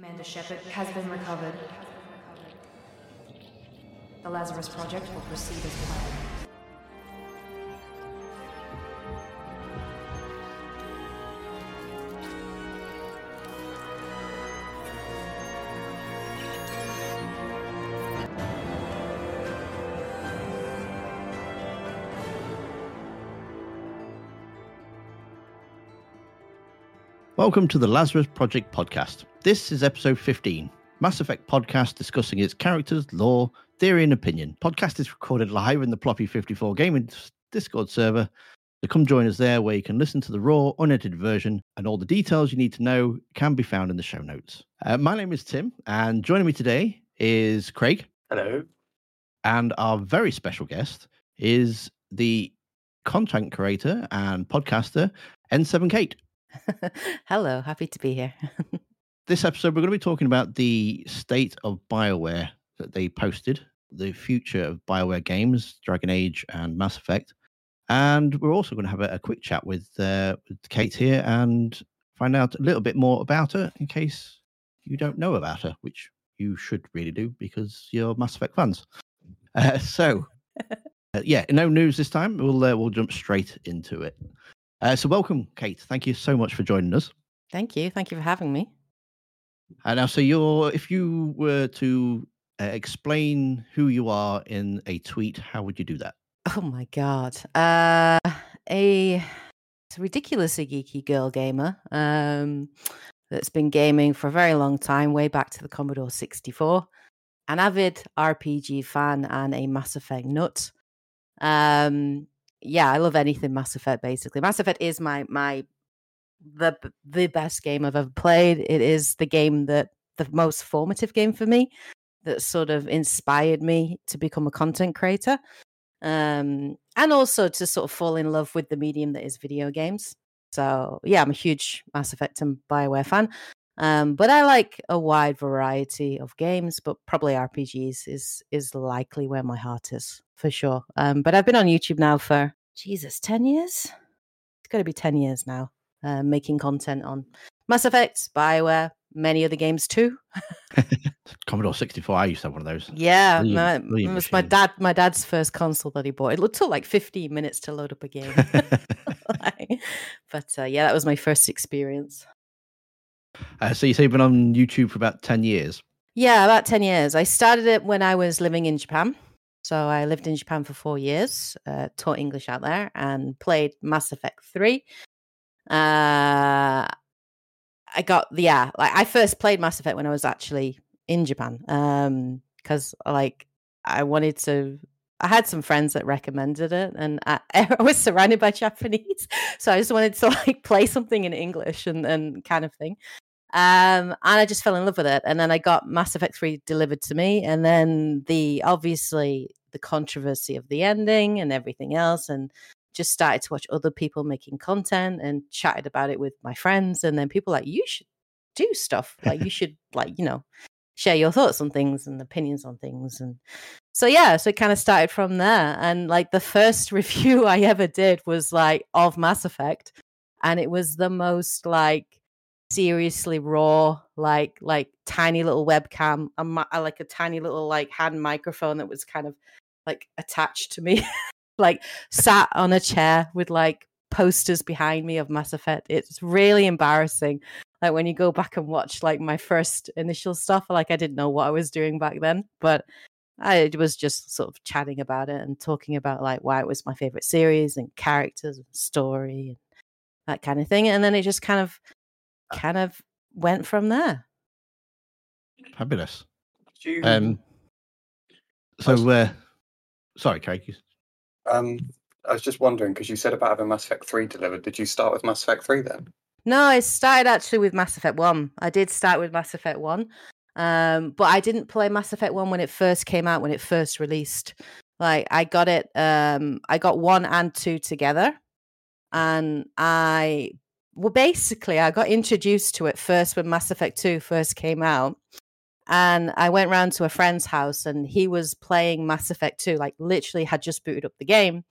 Commander Shepard has been recovered. The Lazarus Project will proceed as planned. Welcome to the Lazarus Project podcast. This is episode 15, Mass Effect podcast discussing its characters, lore, theory, and opinion. Podcast is recorded live in the Ploppy 54 Gaming Discord server. So come join us there where you can listen to the raw, unedited version, and all the details you need to know can be found in the show notes. Uh, my name is Tim, and joining me today is Kraig, Hello. and our very special guest is the content creator and podcaster N7 Kate. Hello, happy to be here. this episode, we're going to be talking about the state of BioWare that they posted, the future of BioWare games, Dragon Age and Mass Effect. And we're also going to have a, a quick chat with, uh, with Kate here and find out a little bit more about her in case you don't know about her, which you should really do because you're Mass Effect fans. Uh, so, uh, yeah, no news this time. We'll uh, we'll jump straight into it. Uh, so, welcome, Kate. Thank you so much for joining us. Thank you. Thank you for having me. And now, so you're, if you were to uh, explain who you are in a tweet, how would you do that? Oh my god. Uh a, a ridiculously geeky girl gamer um that's been gaming for a very long time, way back to the Commodore 64. An avid RPG fan and a Mass Effect nut. Um yeah, I love anything Mass Effect basically. Mass Effect is my my the the best game I've ever played. It is the game that the most formative game for me that sort of inspired me to become a content creator. Um and also to sort of fall in love with the medium that is video games. So yeah, I'm a huge Mass Effect and Bioware fan. Um, but I like a wide variety of games, but probably RPGs is is likely where my heart is for sure. Um, but I've been on YouTube now for Jesus, ten years. It's got to be ten years now, uh, making content on Mass Effect, Bioware, many other games too. Commodore 64, I used to have one of those. Yeah, Brilliant- my, brilliant it was my dad. My dad's first console that he bought. It took like 15 minutes to load up a game. But uh, yeah, that was my first experience. Uh, so you say you've been on YouTube for about 10 years. Yeah, about 10 years. I started it when I was living in Japan. So I lived in Japan for four years, uh, taught English out there, and played Mass Effect 3. Uh, I got, yeah, like I first played Mass Effect when I was actually in Japan. Um, because like I wanted to, I had some friends that recommended it, and I, I was surrounded by Japanese. So I just wanted to like play something in English and, and kind of thing. Um, and I just fell in love with it. And then I got Mass Effect 3 delivered to me. And then the obviously the controversy of the ending and everything else. And just started to watch other people making content and chatted about it with my friends. And then people like, you should do stuff. Like you should like, you know, share your thoughts on things and opinions on things. And so yeah, so it kind of started from there. And like the first review I ever did was like of Mass Effect. And it was the most like seriously raw, like like tiny little webcam, a, like a tiny little like hand microphone that was kind of like attached to me, like sat on a chair with like posters behind me of Mass Effect. It's really embarrassing. Like when you go back and watch like my first initial stuff, like I didn't know what I was doing back then, but I was just sort of chatting about it and talking about like why it was my favorite series and characters and story and that kind of thing. And then it just kind of kind of went from there. Fabulous. Did you, Um, so, uh, sorry, Kraig. you- um, I was just wondering because you said about having Mass Effect 3 delivered. Did you start with Mass Effect 3 then? No, I started actually with Mass Effect 1. I did start with Mass Effect 1. Um, but I didn't play Mass Effect 1 when it first came out, when it first released. Like I got it um I got 1 and 2 together. And I well basically I got introduced to it first when Mass Effect 2 first came out. And I went round to a friend's house and he was playing Mass Effect 2, like literally had just booted up the game.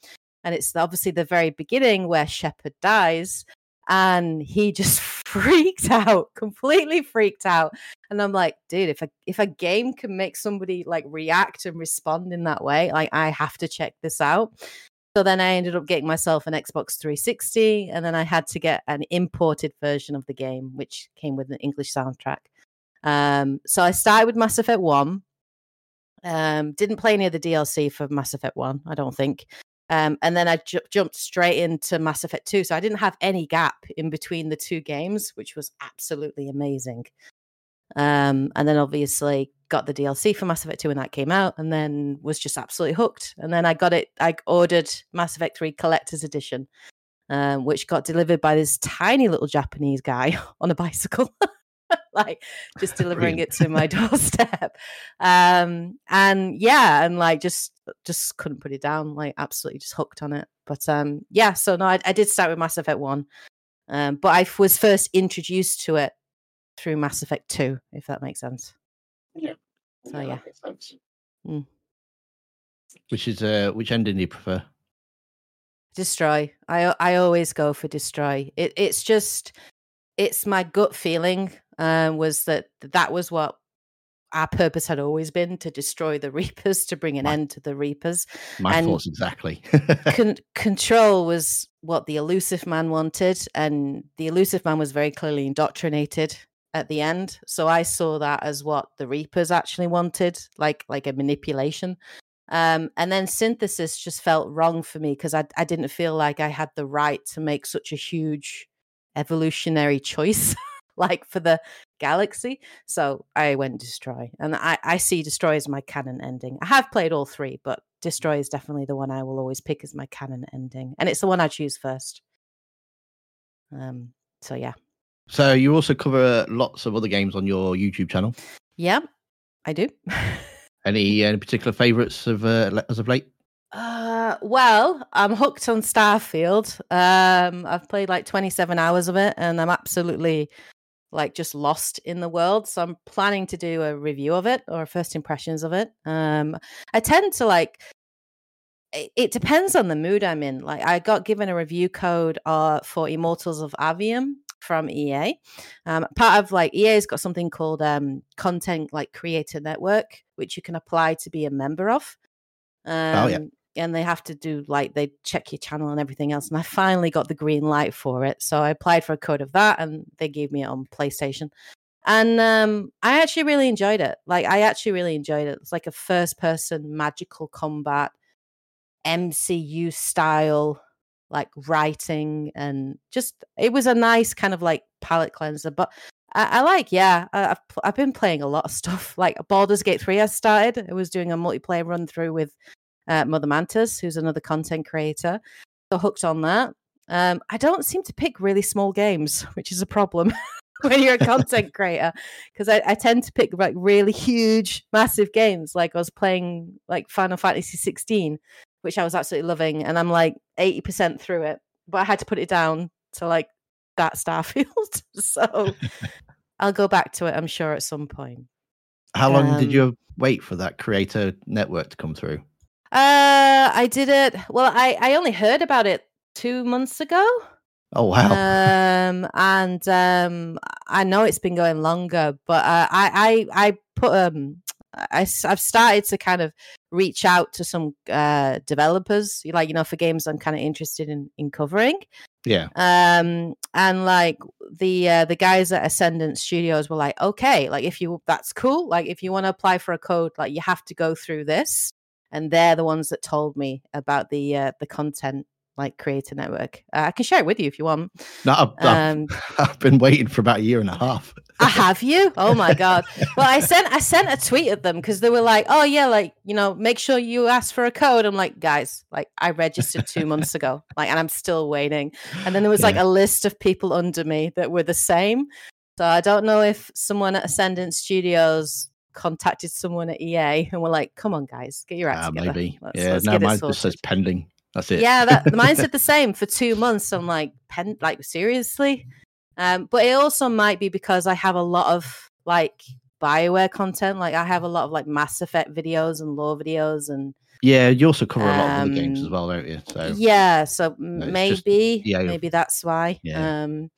And it's obviously the very beginning where Shepard dies and he just freaked out, completely freaked out. And I'm like, dude, if a if a game can make somebody like react and respond in that way, like I have to check this out. So then I ended up getting myself an Xbox 360, and then I had to get an imported version of the game, which came with an English soundtrack. Um, so I started with Mass Effect 1. Um, didn't play any of the DLC for Mass Effect 1, I don't think. Um, and then I ju- jumped straight into Mass Effect 2. So I didn't have any gap in between the two games, which was absolutely amazing. Um, and then obviously got the DLC for Mass Effect 2 when that came out, and then was just absolutely hooked. And then I got it, I ordered Mass Effect 3 Collector's Edition, um, which got delivered by this tiny little Japanese guy on a bicycle. like just delivering Brilliant. it to my doorstep um and yeah and like just just couldn't put it down like absolutely just hooked on it but um yeah so no i, I did start with mass effect 1 um but i was first introduced to it through mass effect 2 if that makes sense Yeah. So, yeah. makes. Which is uh, which ending do you prefer? destroy i i always go for destroy it it's just it's my gut feeling um was that that was what our purpose had always been to destroy the reapers to bring an Right. end to the reapers My And- thoughts exactly. Con- control was what the elusive man wanted and the elusive man was very clearly indoctrinated at the end so i saw that as what the reapers actually wanted like like a manipulation um, and then synthesis just felt wrong for me because I, I didn't feel like i had the right to make such a huge evolutionary choice like for the galaxy so i went destroy and i i see destroy as my canon ending i have played all three but destroy is definitely the one i will always pick as my canon ending and it's the one i choose first um so yeah so you also cover lots of other games on your YouTube channel. yeah i do Any any particular favourites of uh, as of late? Uh, well, I'm hooked on Starfield. Um, I've played like 27 hours of it, and I'm absolutely like just lost in the world. So I'm planning to do a review of it or first impressions of it. Um, I tend to like. It, it depends on the mood I'm in. Like I got given a review code uh, for Immortals of Aveum from EA. Um, part of like EA's got something called um, content like creator network, which you can apply to be a member of. Um, yeah. And they have to do like they check your channel and everything else. And I finally got the green light for it, so I applied for a code of that, and they gave me it on PlayStation. And um, I actually really enjoyed it. Like I actually really enjoyed it. It's like a first-person magical combat, MCU style, like writing, and just it was a nice kind of like palette cleanser. But I, I like, yeah, I, I've pl- I've been playing a lot of stuff. Like Baldur's Gate three, I started. I was doing a multiplayer run through with uh, Mother Mantis, who's another content creator. So hooked on that. Um, I don't seem to pick really small games, which is a problem when you're a content creator, because I, I tend to pick like really huge, massive games. Like I was playing like Final Fantasy 16, which I was absolutely loving, and I'm like 80% through it, but I had to put it down to like that Starfield. so I'll go back to it, I'm sure, at some point. How long did Um, you wait for that creator network to come through? Uh, I did it. Well, I I only heard about it two months ago. Oh wow! Um, and um, I know it's been going longer, but uh, I I I put um. I I've started to kind of reach out to some uh, developers, like you know, for games I'm kind of interested in in covering. yeah, Um, and like the uh, the guys at Ascendant Studios were like, okay, like if you that's cool. Like if you want to apply for a code, like you have to go through this. And they're the ones that told me about the uh, the content like creator network. Uh, I can share it with you if you want. no, I've, Um, I've been waiting for about a year and a half. I have you? Oh my god! Well, I sent I sent a tweet at them because they were like, "Oh yeah, like you know, make sure you ask for a code." I'm like, guys, like I registered two months ago, like, and I'm still waiting. And then there was like a list of people under me that were the same. So I don't know if someone at Ascendant Studios contacted someone at EA and were like, "Come on, guys, get your act Ah, together." maybe. Let's- yeah, let's no, mine just says pending. That's it. Yeah, that mine said the same for two months. I'm like, pen, like seriously. Um, but it also might be because I have a lot of like Bioware content. Like I have a lot of like Mass Effect videos and lore videos, and yeah. You also cover a lot of other games as Um, well, don't you? So yeah. So m- it's just maybe, EA. maybe that's why. Yeah. Um,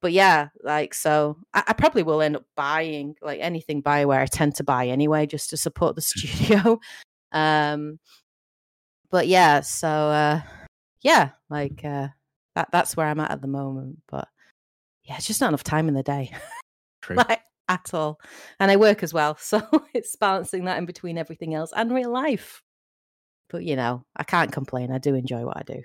but yeah, like so, I, I probably will end up buying like anything Bioware. I tend to buy anyway, just to support the studio. um, but yeah, so uh, yeah, like uh, that that's where I'm at at the moment. But yeah, it's just not enough time in the day, True. like at all. And I work as well, so it's balancing that in between everything else and real life. But you know, I can't complain. I do enjoy what I do.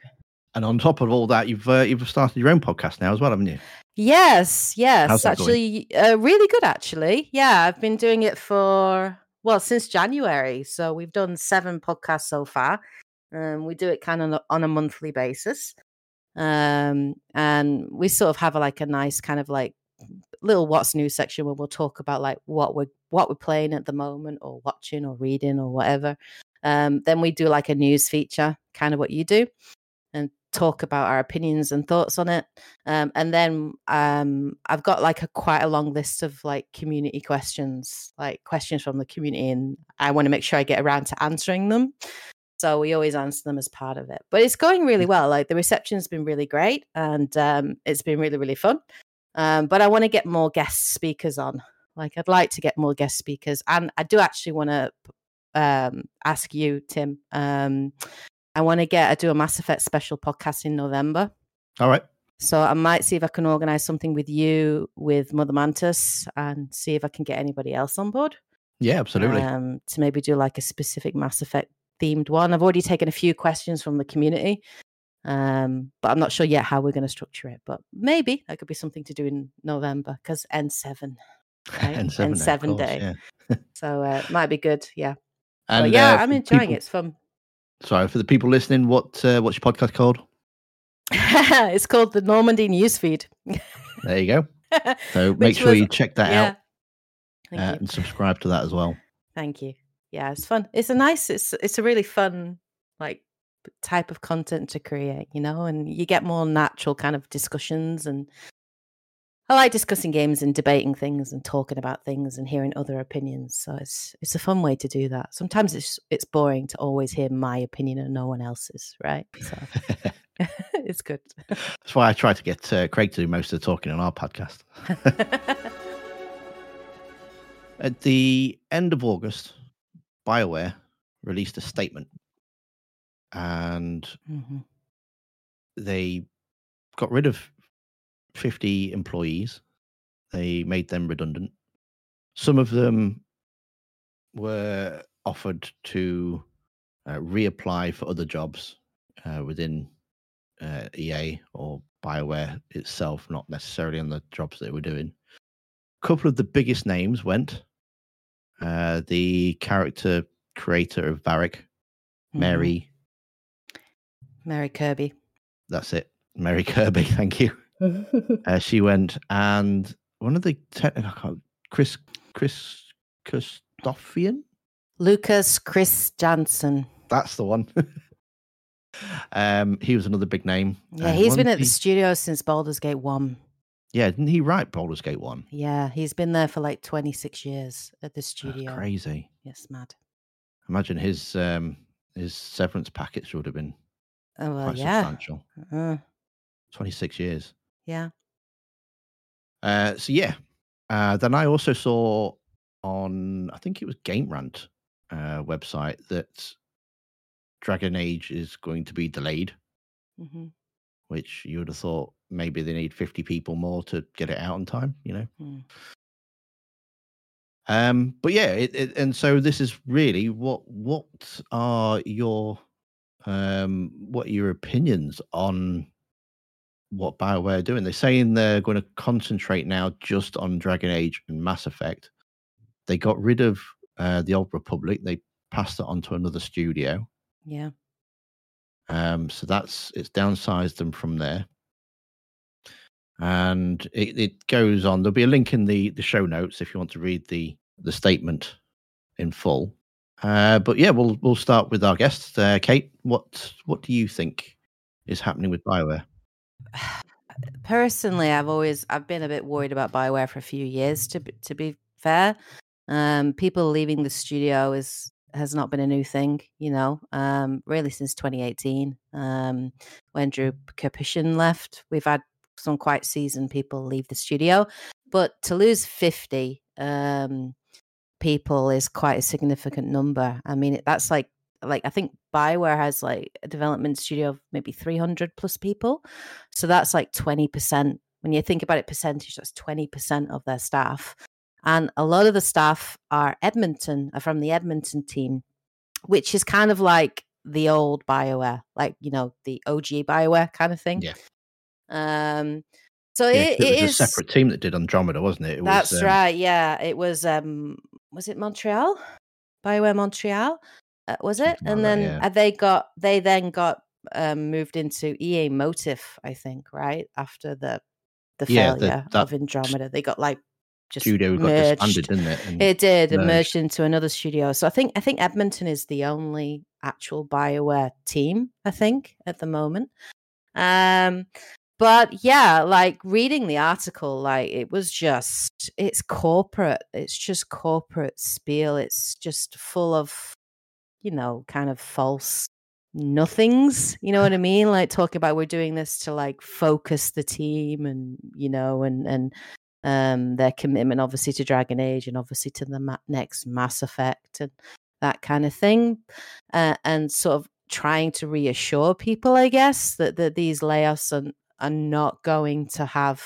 And on top of all that, you've uh, you've started your own podcast now as well, haven't you? Yes, yes, How's actually, uh, really good. Actually, yeah, I've been doing it for well since January, so we've done seven podcasts so far. Um, we do it kind of on a monthly basis, um, and we sort of have a, like a nice kind of like little what's new section where we'll talk about like what we're what we're playing at the moment, or watching, or reading, or whatever. Um, then we do like a news feature, kind of what you do, talk about our opinions and thoughts on it. Um, and then um, I've got like a quite a long list of like community questions, like questions from the community, and I want to make sure I get around to answering them. So we always answer them as part of it. But it's going really well. Like the reception's been really great, and um, it's been really really fun. Um, but I want to get more guest speakers on. Like I'd like to get more guest speakers, and I do actually want to um, ask you, Tim. Um, I want to get I do a Mass Effect special podcast in November. All right. So I might see if I can organize something with you, with Mother Mantis, and see if I can get anybody else on board. Yeah, absolutely. Um, to maybe do like a specific Mass Effect themed one. I've already taken a few questions from the community, um, but I'm not sure yet how we're going to structure it. But maybe that could be something to do in November because N7, right? and seven, N7 of course, day. Yeah. So uh, might be good. Yeah. And but yeah, uh, I'm enjoying people- it. It's fun. Sorry for the people listening. What uh, what's your podcast called? it's called the Normandy Newsfeed. There you go. So make sure was- you check that yeah. out Thank uh, and subscribe to that as well. Thank you. Yeah, it's fun. It's a nice. It's it's a really fun like type of content to create, you know, and you get more natural kind of discussions and I like discussing games and debating things and talking about things and hearing other opinions. So it's it's a fun way to do that. Sometimes it's it's boring to always hear my opinion and no one else's, right? So it's good. That's why I try to get uh, Kraig to do most of the talking on our podcast. At the end of August, BioWare released a statement and Mhm. they got rid of 50 employees. They made them redundant. Some of them were offered to uh, reapply for other jobs uh, within uh, EA or BioWare itself, not necessarily on the jobs they were doing. A couple of the biggest names went. Uh, the character creator of Varric, Mhm. Mary, Mary Kirby. that's it, Mary Kirby, thank you. Uh, she went, and one of the Chris Chris Christophian, Lukas Kristjanson. that's the one. um, he was another big name. Yeah, And he's one been at the the- studio since Baldur's Gate 1. Yeah, didn't he write Baldur's Gate one? Yeah, he's been there for like 26 years at the That's studio. crazy. Yes, mad. Imagine his um his severance package would have been Oh, well, quite yeah. substantial. Uh, Twenty six years. Yeah. Uh, so yeah. Uh, then I also saw on I think it was Game Rant uh, website that Dragon Age is going to be delayed, hmm which you would have thought maybe they need fifty people more to get it out on time. You know. Mm. Um, but yeah, it, it, and so this is really what what are your um what are your opinions on what Bioware are doing? They're saying they're going to concentrate now just on Dragon Age and Mass Effect. They got rid of uh, the Old Republic. They passed it on to another studio. Yeah. Um, so that's it's downsized them from there. And it, it goes on. There'll be a link in the the show notes if you want to read the the statement in full. Uh, but yeah, we'll we'll start with our guest, uh, Kate. What what do you think is happening with Bioware? Personally, I've always I've been a bit worried about Bioware for a few years. To to be fair, um, people leaving the studio is has not been a new thing. You know, um, really since 2018, um, when Drew Karpyshyn left, we've had some quite seasoned people leave the studio, but to lose fifty um, people is quite a significant number. I mean, that's like like I think Bioware has like a development studio of maybe 300 plus people. So that's like 20%. When you think about it percentage, that's 20% of their staff. And a lot of the staff are Edmonton, are from the Edmonton team, which is kind of like the old BioWare, like, you know, the OG BioWare kind of thing. Yeah. Um, so Yeah, it, it, it was is. a separate team that did Andromeda, wasn't it? it That's was, um, right. Yeah, it was. Um, was it Montreal? Bioware Montreal, was it? Something like and that, then yeah. uh, they got they then got um, moved into EA Motive, I think, right after the the Yeah, the- failure that of Andromeda. They got like just Studio got merged. disbanded, didn't it? And It did. It merged into another studio. So I think I think Edmonton is the only actual Bioware team. I think at the moment. Um, but yeah, like reading the article, like it was just it's corporate. It's just corporate spiel. It's just full of, you know, kind of false nothings. You know what I mean? Like talking about we're doing this to like focus the team and you know and and um their commitment obviously to Dragon Age and obviously to the ma- next Mass Effect and that kind of thing, uh, and sort of trying to reassure people, I guess, that that these layoffs are are not going to have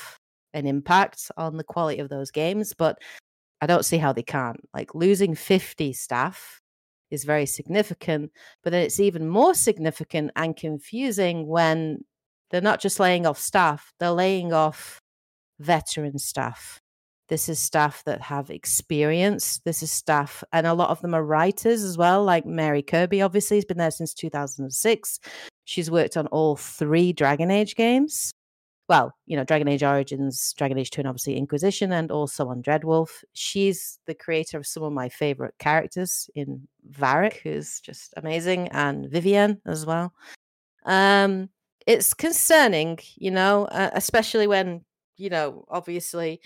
an impact on the quality of those games, but I don't see how they can't. Like losing 50 staff is very significant, but then it's even more significant and confusing when they're not just laying off staff, they're laying off veteran staff. This is staff that have experience. This is staff, and a lot of them are writers as well. Like Mary Kirby, obviously, has been there since 2006. She's worked on all three Dragon Age games. Well, you know, Dragon Age Origins, Dragon Age 2, and obviously Inquisition, and also on Dreadwolf. She's the creator of some of my favorite characters in Varric, who's just amazing, and Vivienne as well. Um, it's concerning, you know, uh, especially when, you know, obviously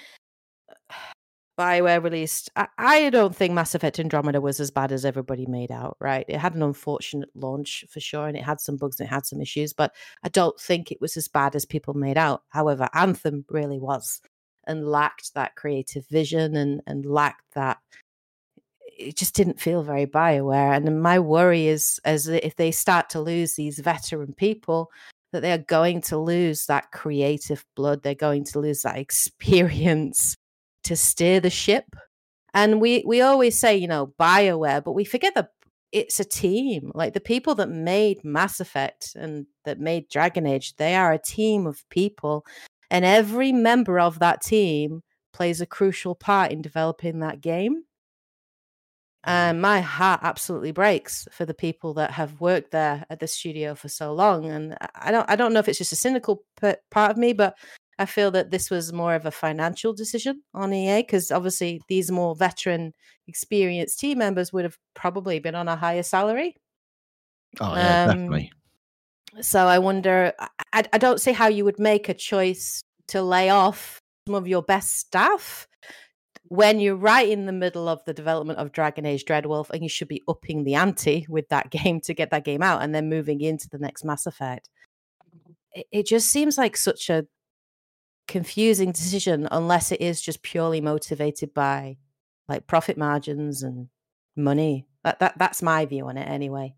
Bioware released. I, I don't think Mass Effect Andromeda was as bad as everybody made out. Right, it had an unfortunate launch for sure, and it had some bugs and it had some issues, but I don't think it was as bad as people made out. However, Anthem really was, and lacked that creative vision and and lacked that. It just didn't feel very Bioware, and my worry is as if they start to lose these veteran people, that they are going to lose that creative blood. They're going to lose that experience to steer the ship. And we we always say, you know, BioWare, but we forget that it's a team. Like the people that made Mass Effect and that made Dragon Age, they are a team of people. And every member of that team plays a crucial part in developing that game. Mm-hmm. And my heart absolutely breaks for the people that have worked there at the studio for so long. And I- don't, I don't know if it's just a cynical p- part of me, but I feel that this was more of a financial decision on EA because obviously these more veteran, experienced team members would have probably been on a higher salary. Oh yeah, Um, definitely. So I wonder, I, I- don't see how you would make a choice to lay off some of your best staff when you're right in the middle of the development of Dragon Age Dreadwolf and you should be upping the ante with that game to get that game out and then moving into the next Mass Effect. It, it just seems like such a confusing decision unless it is just purely motivated by like profit margins and money. That, that that's my view on it anyway.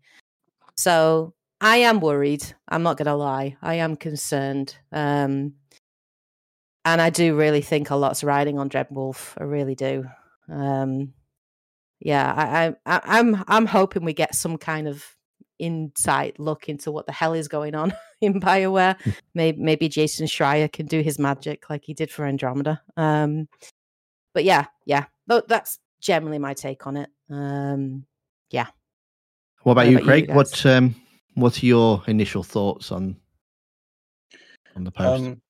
So I am worried. I'm not going to lie. I am concerned. Um, and I do really think a lot's riding on Dreadwolf. I really do. Um, yeah, I, I, I'm I'm hoping we get some kind of insight look into what the hell is going on in Bioware. maybe maybe Jason Schreier can do his magic like he did for Andromeda. Um, but yeah, yeah, tho- that's generally my take on it. Um, What about what you, about you Kraig? guys? what um, what are your initial thoughts on on the post? Um,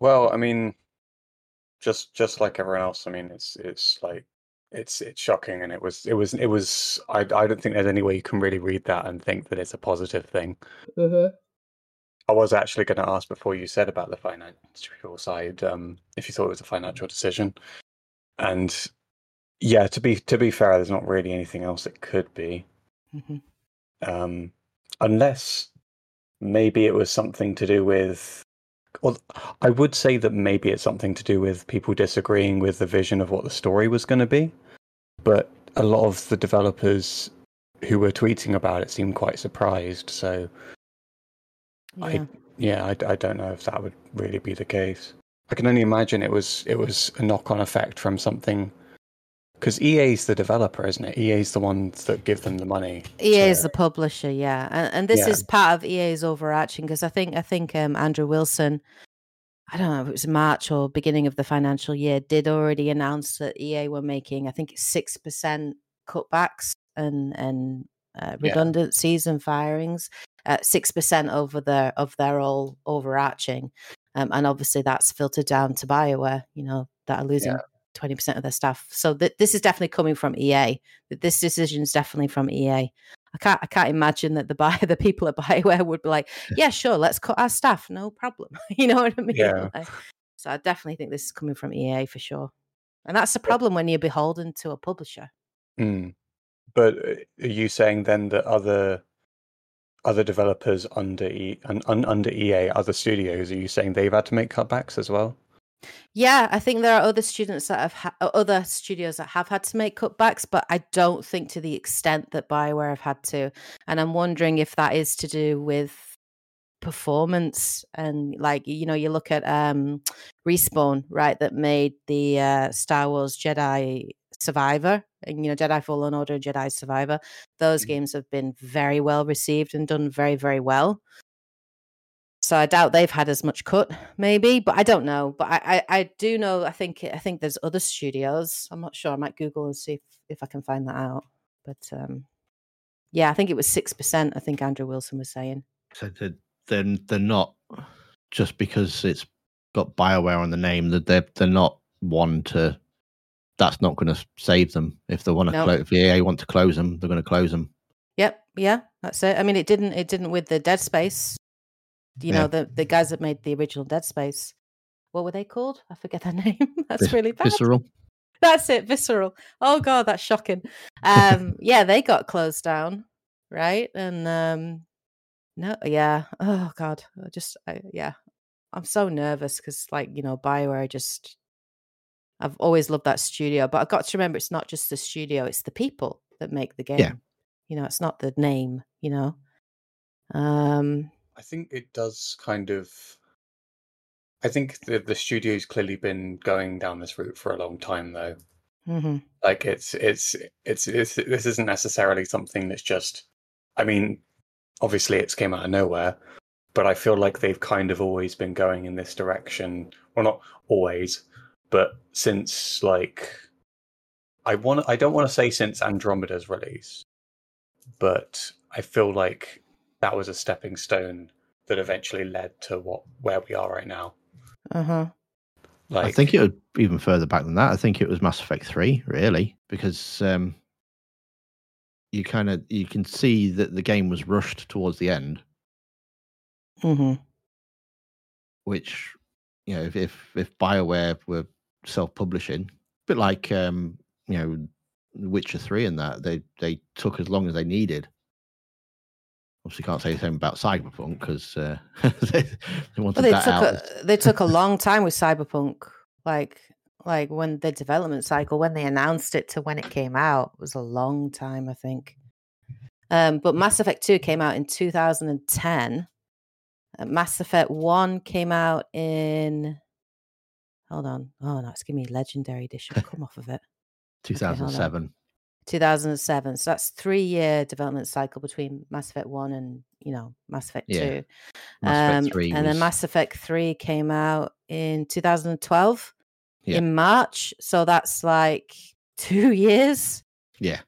well, I mean, just just like everyone else, I mean, it's it's like it's it's shocking, and it was it was it was. I I don't think there's any way you can really read that and think that it's a positive thing. I was actually going to ask before you said about the financial side, um, if you thought it was a financial decision, and yeah, to be to be fair, there's not really anything else it could be, Mhm. um, unless maybe it was something to do with Well, I would say that maybe it's something to do with people disagreeing with the vision of what the story was going to be. But a lot of the developers who were tweeting about it seemed quite surprised. So, Yeah. I yeah, I, I don't know if that would really be the case. I can only imagine it was it was a knock on effect from something. Because EA's the developer, isn't it? EA's the ones that give them the money. EA is to- the publisher, yeah, and, and this Yeah. is part of EA's overarching because I think I think um, Andrew Wilson, I don't know if it was March or beginning of the financial year, did already announce that EA were making I think six percent cutbacks and and uh, Yeah. redundancies and firings, six percent over their of their all overarching, um, and obviously that's filtered down to Bioware, you know, that are losing. 20% of their staff. So th- this is definitely coming from EA. This decision is definitely from EA. I can't I can't imagine that the buy the people at Bioware would be like, yeah, sure, let's cut our staff, no problem. you know what I mean? Yeah. Like, so I definitely think this is coming from EA for sure. And that's the problem when you're beholden to a publisher. Mm. But uh, are you saying then that other other developers under e, un, un, under EA, other studios, are you saying they've had to make cutbacks as well? Yeah, I think there are other students that have ha- other studios that have had to make cutbacks, but I don't think to the extent that Bioware have had to. And I'm wondering if that is to do with performance and like you know you look at um respawn right that made the uh star wars jedi survivor and you know jedi fallen order and jedi survivor those Mhm. games have been very well received and done very very well so I doubt they've had as much cut, maybe, but I don't know. But I, I, I do know. I think I think there's other studios. I'm not sure. I might Google and see if, if I can find that out. But um, yeah, I think it was six percent. I think Andrew Wilson was saying. So they're, they're they're not just because it's got Bioware on the name that they're they're not one to. That's not going to save them if they want to. No. If EA want to close them, they're going to close them. Yep, yeah, that's it. I mean, it didn't. It didn't with the Dead Space. You Yeah. know, the the guys that made the original Dead Space. What were they called? I forget their name. That's Vis- really bad. Visceral. That's it, visceral. Oh god, that's shocking. Um, yeah, they got closed down, right? And um, no, yeah. Oh god, I just I, yeah, I'm so nervous because like you know, Bioware just. I've always loved that studio, but I've got to remember it's not just the studio; it's the people that make the game. Yeah. You know, it's not the name. You know. Um. I think it does kind of. I think the the studio's clearly been going down this route for a long time, though. mhm. Like it's it's it's, it's this isn't necessarily something that's just. I mean, obviously it's came out of nowhere, but I feel like they've kind of always been going in this direction. Well, not always, but since like, I want I don't want to say since Andromeda's release, but I feel like that was a stepping stone that eventually led to what where we are right now. Uh huh. Like, I think it was even further back than that. I think it was Mass Effect Three, really, because um, you kind of you can see that the game was rushed towards the end, Mhm. which you know if if, if Bioware were self-publishing, a bit like um, you know Witcher Three and that they they took as long as they needed. Obviously, can't say the same about Cyberpunk because uh, they, they wanted Well, they that took out. a, they took a long time with Cyberpunk. Like like when the development cycle, when they announced it to when it came out, was a long time, I think. Um, but Mass Effect Two came out in 2010. Uh, Mass Effect One came out in. Hold on. Oh no, it's giving me Legendary Edition. Come off of it. Two thousand seven. 2007. So that's three year development cycle between Mass Effect One and you know Mass Effect Yeah. Two. Mass Effect Um, Three and then Mass Effect 3 came out in 2012 Yeah. in March. So that's like two years, Yeah,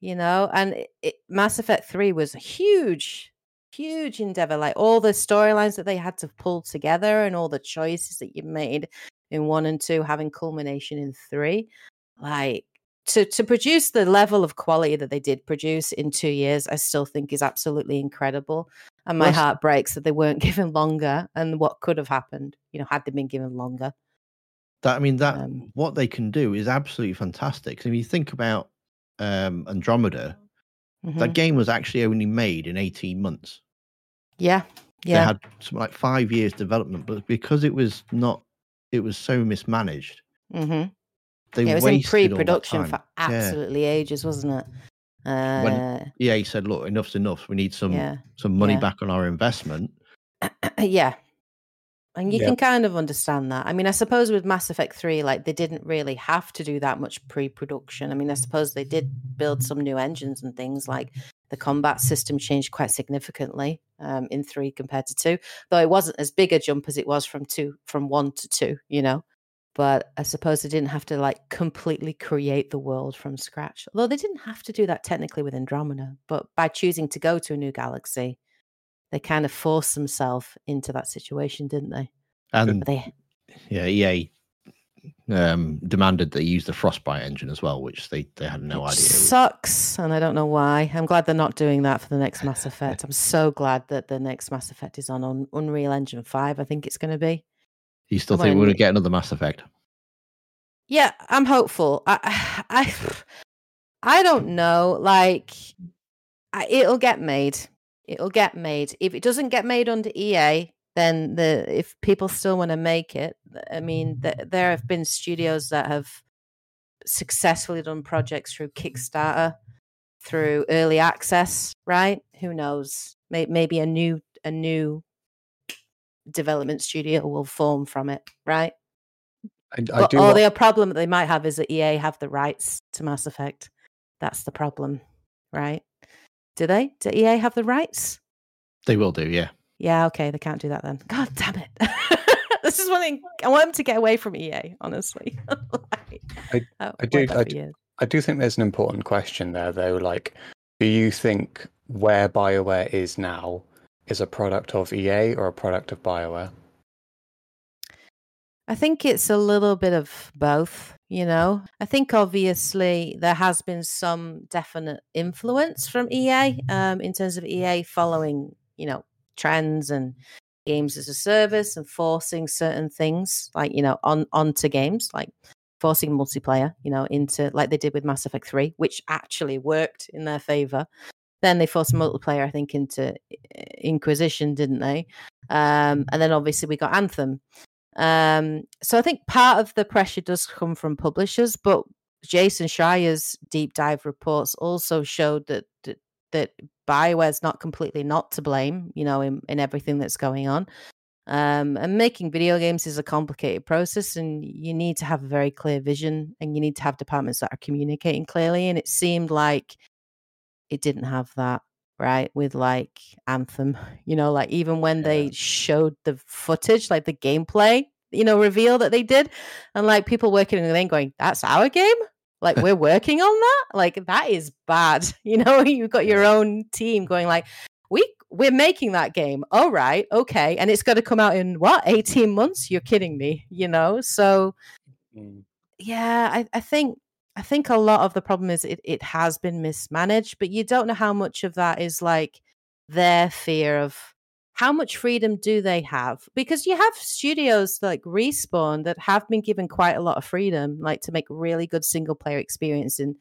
you know? And it, it, Mass Effect 3 was a huge, huge endeavor. Like all the storylines that they had to pull together and all the choices that you made in one and two having culmination in three. Like, to, to produce the level of quality that they did produce in two years, I still think is absolutely incredible. And my Well, heart breaks that they weren't given longer and what could have happened, you know, had they been given longer. that I mean that Um, what they can do is absolutely fantastic. So if you think about um, Andromeda, Mhm. that game was actually only made in eighteen months. Yeah. Yeah. They had some, like five years development, but because it was not, it was so mismanaged. hmm They Yeah, it was in wasted all that pre-production for absolutely ages, wasn't it? Uh, EA said, "Look, enough's enough. We need some yeah, some money yeah. back on our investment." yeah. And you Yeah. can kind of understand that. I mean, I suppose with Mass Effect 3, like they didn't really have to do that much pre production. I mean, I suppose they did build some new engines and things like the combat system changed quite significantly um, in 3 compared to 2, though it wasn't as big a jump as it was from 2, from 1 to 2, you know? But I suppose they didn't have to like completely create the world from scratch. Although they didn't have to do that technically with Andromeda, but by choosing to go to a new galaxy, they kind of forced themselves into that situation, didn't they? And They yeah, EA um, demanded they use the Frostbite engine as well, which they, they had no idea. sucks, and I don't know why. I'm glad they're not doing that for the next Mass Effect. I'm so glad that the next Mass Effect is on Un- Unreal Engine Five. I think it's going to be. You still think we're going to get another Mass Effect? Yeah, I'm hopeful. I, I, I don't know. Like, I, it'll get made. It'll get made. If it doesn't get made under EA, then the if people still want to make it, I mean, th- there have been studios that have successfully done projects through Kickstarter, through early access. Right? Who knows? Maybe a new a new development studio will form from it. Right? I, I But do. or the problem that they might have is that EA have the rights to Mass Effect. That's the problem, right? Do they? Do EA have the rights? They will do, yeah. Yeah, okay, they can't do that then. God damn it. this is one thing I want them to get away from EA, honestly. Like, I- I've I do- I do- I do think there's an important question there, though. Like, do you think where BioWare is now is a product of EA or a product of BioWare? I think it's a little bit of both, you know. I think obviously there has been some definite influence from EA um, in terms of EA following, you know, trends and games as a service and forcing certain things like, you know, on onto games, like forcing multiplayer, you know, into like they did with Mass Effect 3, which actually worked in their favor. Then they forced multiplayer, I think, into Inquisition, didn't they? Um, and then obviously we got Anthem. Um, so I think part of the pressure does come from publishers, but Jason Schreier's deep dive reports also showed that that, that Bioware's not completely not to blame, you know, in, in everything that's going on. Um, and making video games is a complicated process, and you need to have a very clear vision, and you need to have departments that are communicating clearly. And it seemed like it didn't have that right with like anthem you know like even when they showed the footage like the gameplay you know reveal that they did and like people working in the lane going that's our game? Like we're working on that? Like that is bad. You know you've got your own team going like we we're making that game. All right okay. And it's got to come out in what 18 months? You're kidding me you know? So mm. yeah I, I think i think a lot of the problem is it, it has been mismanaged but you don't know how much of that is like their fear of how much freedom do they have? Because you have studios like respawn that have been given quite a lot of freedom like to make really good single player experience in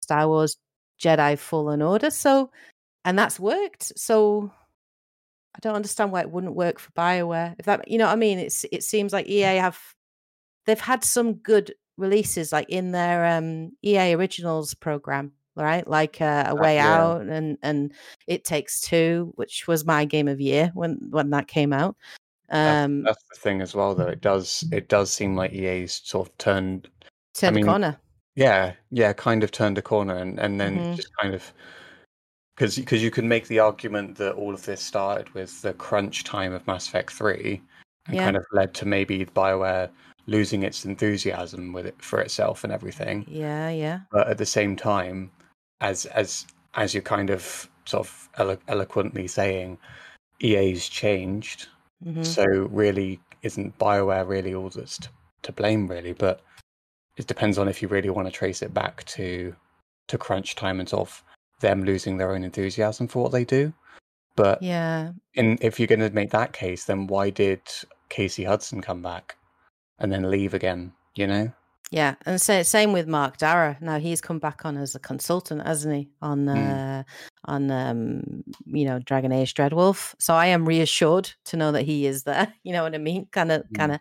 star wars jedi fallen order so and that's worked. So i don't understand why it wouldn't work for bioware if that you know what i mean? It's it seems like ea have they've had some good releases like in their um ea originals program right like uh, a way yeah. out and and it takes two which was my game of year when when that came out That's, um that's the thing as well, though. It does it does seem like EA's sort of turned, turned mean, a corner yeah, yeah, kind of turned a corner, and and then Mhm. just kind of because because you can make the argument that all of this started with the crunch time of Mass Effect Three, and Yeah. kind of led to maybe Bioware losing its enthusiasm with it for itself and everything. yeah yeah. But at the same time as as as you're kind of sort of elo- eloquently saying ea's changed. Mhm. so really isn't bioware really all that's to, to blame really? But it depends on if you really want to trace it back to to crunch time and sort of them losing their own enthusiasm for what they do. But yeah. in if you're going to make that case then why did casey hudson come back and then leave again you know Yeah, and sa- same with Mark Darrah. Now he's come back on as a consultant, hasn't he? On uh, on um, you know Dragon Age Dreadwolf. So I am reassured to know that he is there. You know what I mean? Kind of Mm. kind of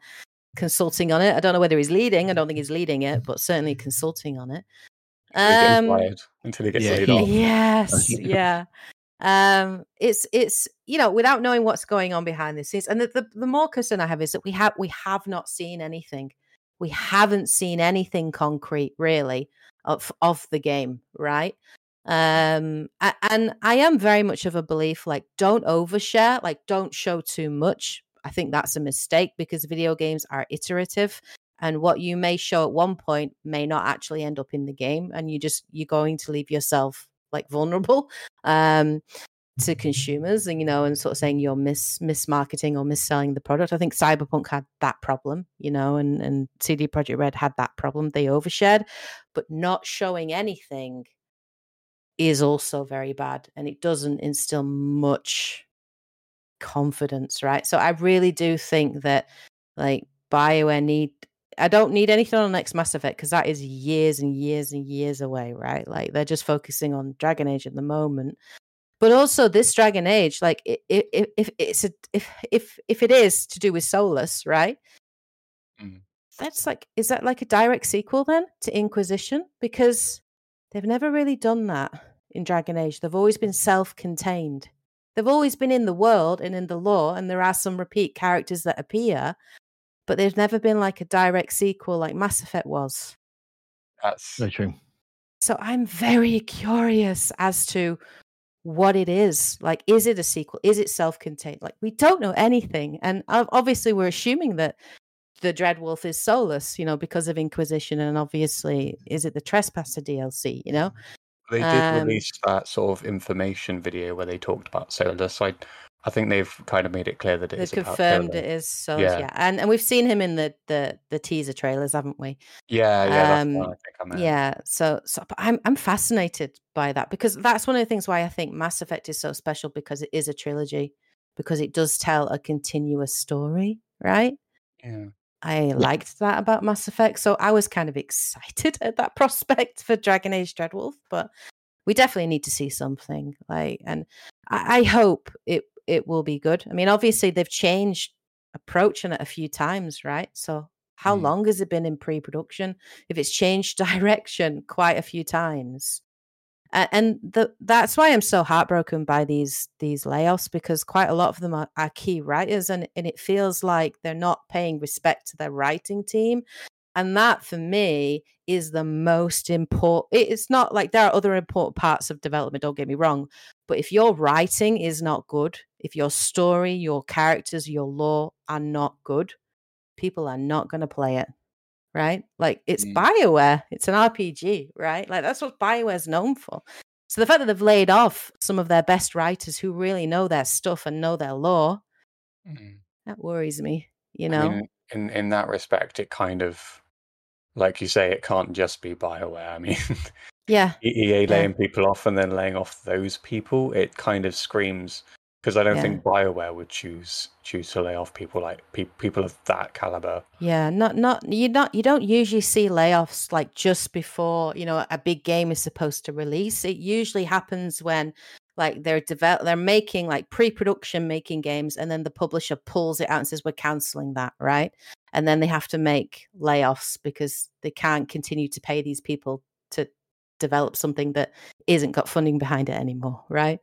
consulting on it. I don't know whether he's leading. I don't think he's leading it, but certainly consulting on it. Until he gets Um, fired, until he gets yeah, laid off. Yes, yeah. Um, it's it's you know without knowing what's going on behind the scenes, and the, the the more concern I have is that we have we have not seen anything. We haven't seen anything concrete really of of the game, right? Um, and I am very much of a belief like don't overshare, like don't show too much. I think that's a mistake because video games are iterative and what you may show at one point may not actually end up in the game and you just you're going to leave yourself like vulnerable um to consumers and you know and sort of saying you're mis mismarketing or misselling the product. I think cyberpunk had that problem you know and and CD Projekt Red had that problem. They overshared but not showing anything is also very bad and it doesn't instill much confidence right? So i really do think that like bioware need I don't need anything on next Mass Effect because that is years and years and years away, right? Like they're just focusing on Dragon Age at the moment. But also this Dragon Age, like if, if it's a if if if it is to do with Solas, right? Mm. That's like is that like a direct sequel then to Inquisition? Because they've never really done that in Dragon Age. They've always been self-contained. They've always been in the world and in the lore, and there are some repeat characters that appear, but there's never been like a direct sequel like Mass Effect was. That's Very true. So I'm very curious as to what it is. Like, is it a sequel? Is it self contained? Like, we don't know anything. And obviously, we're assuming that the Dreadwolf is Solas, you know, because of Inquisition. And obviously, is it the Trespasser DLC, you know? They did Um, release that sort of information video where they talked about Solas. I, I think they've kind of made it clear that it They've confirmed it is so Yeah. yeah. And and we've seen him in the the the teaser trailers, haven't we? Yeah, yeah, Um, one I think I meant. Yeah, so so but I'm I'm fascinated by that because that's one of the things why I think Mass Effect is so special because it is a trilogy because it does tell a continuous story, right? yeah. I liked that about Mass Effect, so I was kind of excited at that prospect for Dragon Age Dreadwolf, but we definitely need to see something like, and I, I hope it it will be good. I mean, obviously they've changed approaching it a few times, right? So how Mm. long has it been in pre-production? If it's changed direction quite a few times, and the, that's why I'm so heartbroken by these these layoffs because quite a lot of them are, are key writers, and and it feels like they're not paying respect to their writing team, and that for me is the most important. It's not like there are other important parts of development. Don't get me wrong, but if your writing is not good, if your story, your characters, your lore are not good, people are not going to play it. Right? Like it's Mm. BioWare, it's an RPG, right? Like that's what BioWare's known for. So the fact that they've laid off some of their best writers who really know their stuff and know their lore, Mm. that worries me, you I know? mean, in in that respect, it kind of, like you say, it can't just be Bioware. I mean, yeah. EA Yeah. laying people off and then laying off those people, it kind of screams because I don't Yeah. think Bioware would choose choose to lay off people like pe- people of that caliber. Yeah, not not you not you don't usually see layoffs like just before you know a big game is supposed to release. It usually happens when like they're develop they're making like pre-production making games and then the publisher pulls it out and says we're canceling that, right? And then they have to make layoffs because they can't continue to pay these people to develop something that isn't got funding behind it anymore, right?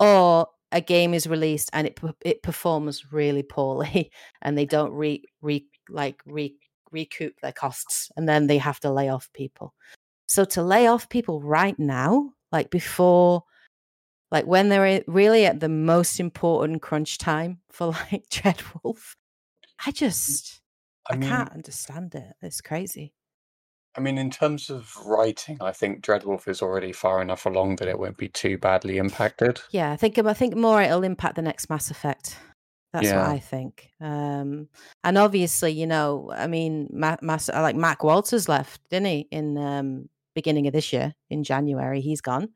Or a game is released and it it performs really poorly and they don't re re like re recoup their costs and then they have to lay off people. So to lay off people right now, like before like when they're really at the most important crunch time for like Dreadwolf, I just I, I mean, can't understand it. It's crazy. I mean, in terms of writing, I think Dreadwolf is already far enough along that it won't be too badly impacted. Yeah, I think I think more it'll impact the next Mass Effect. That's Yeah. what I think. Um, and obviously, you know, I mean, Ma- Mass uh, like Mac Walters left, didn't he? In um, beginning of this year, in January, he's gone.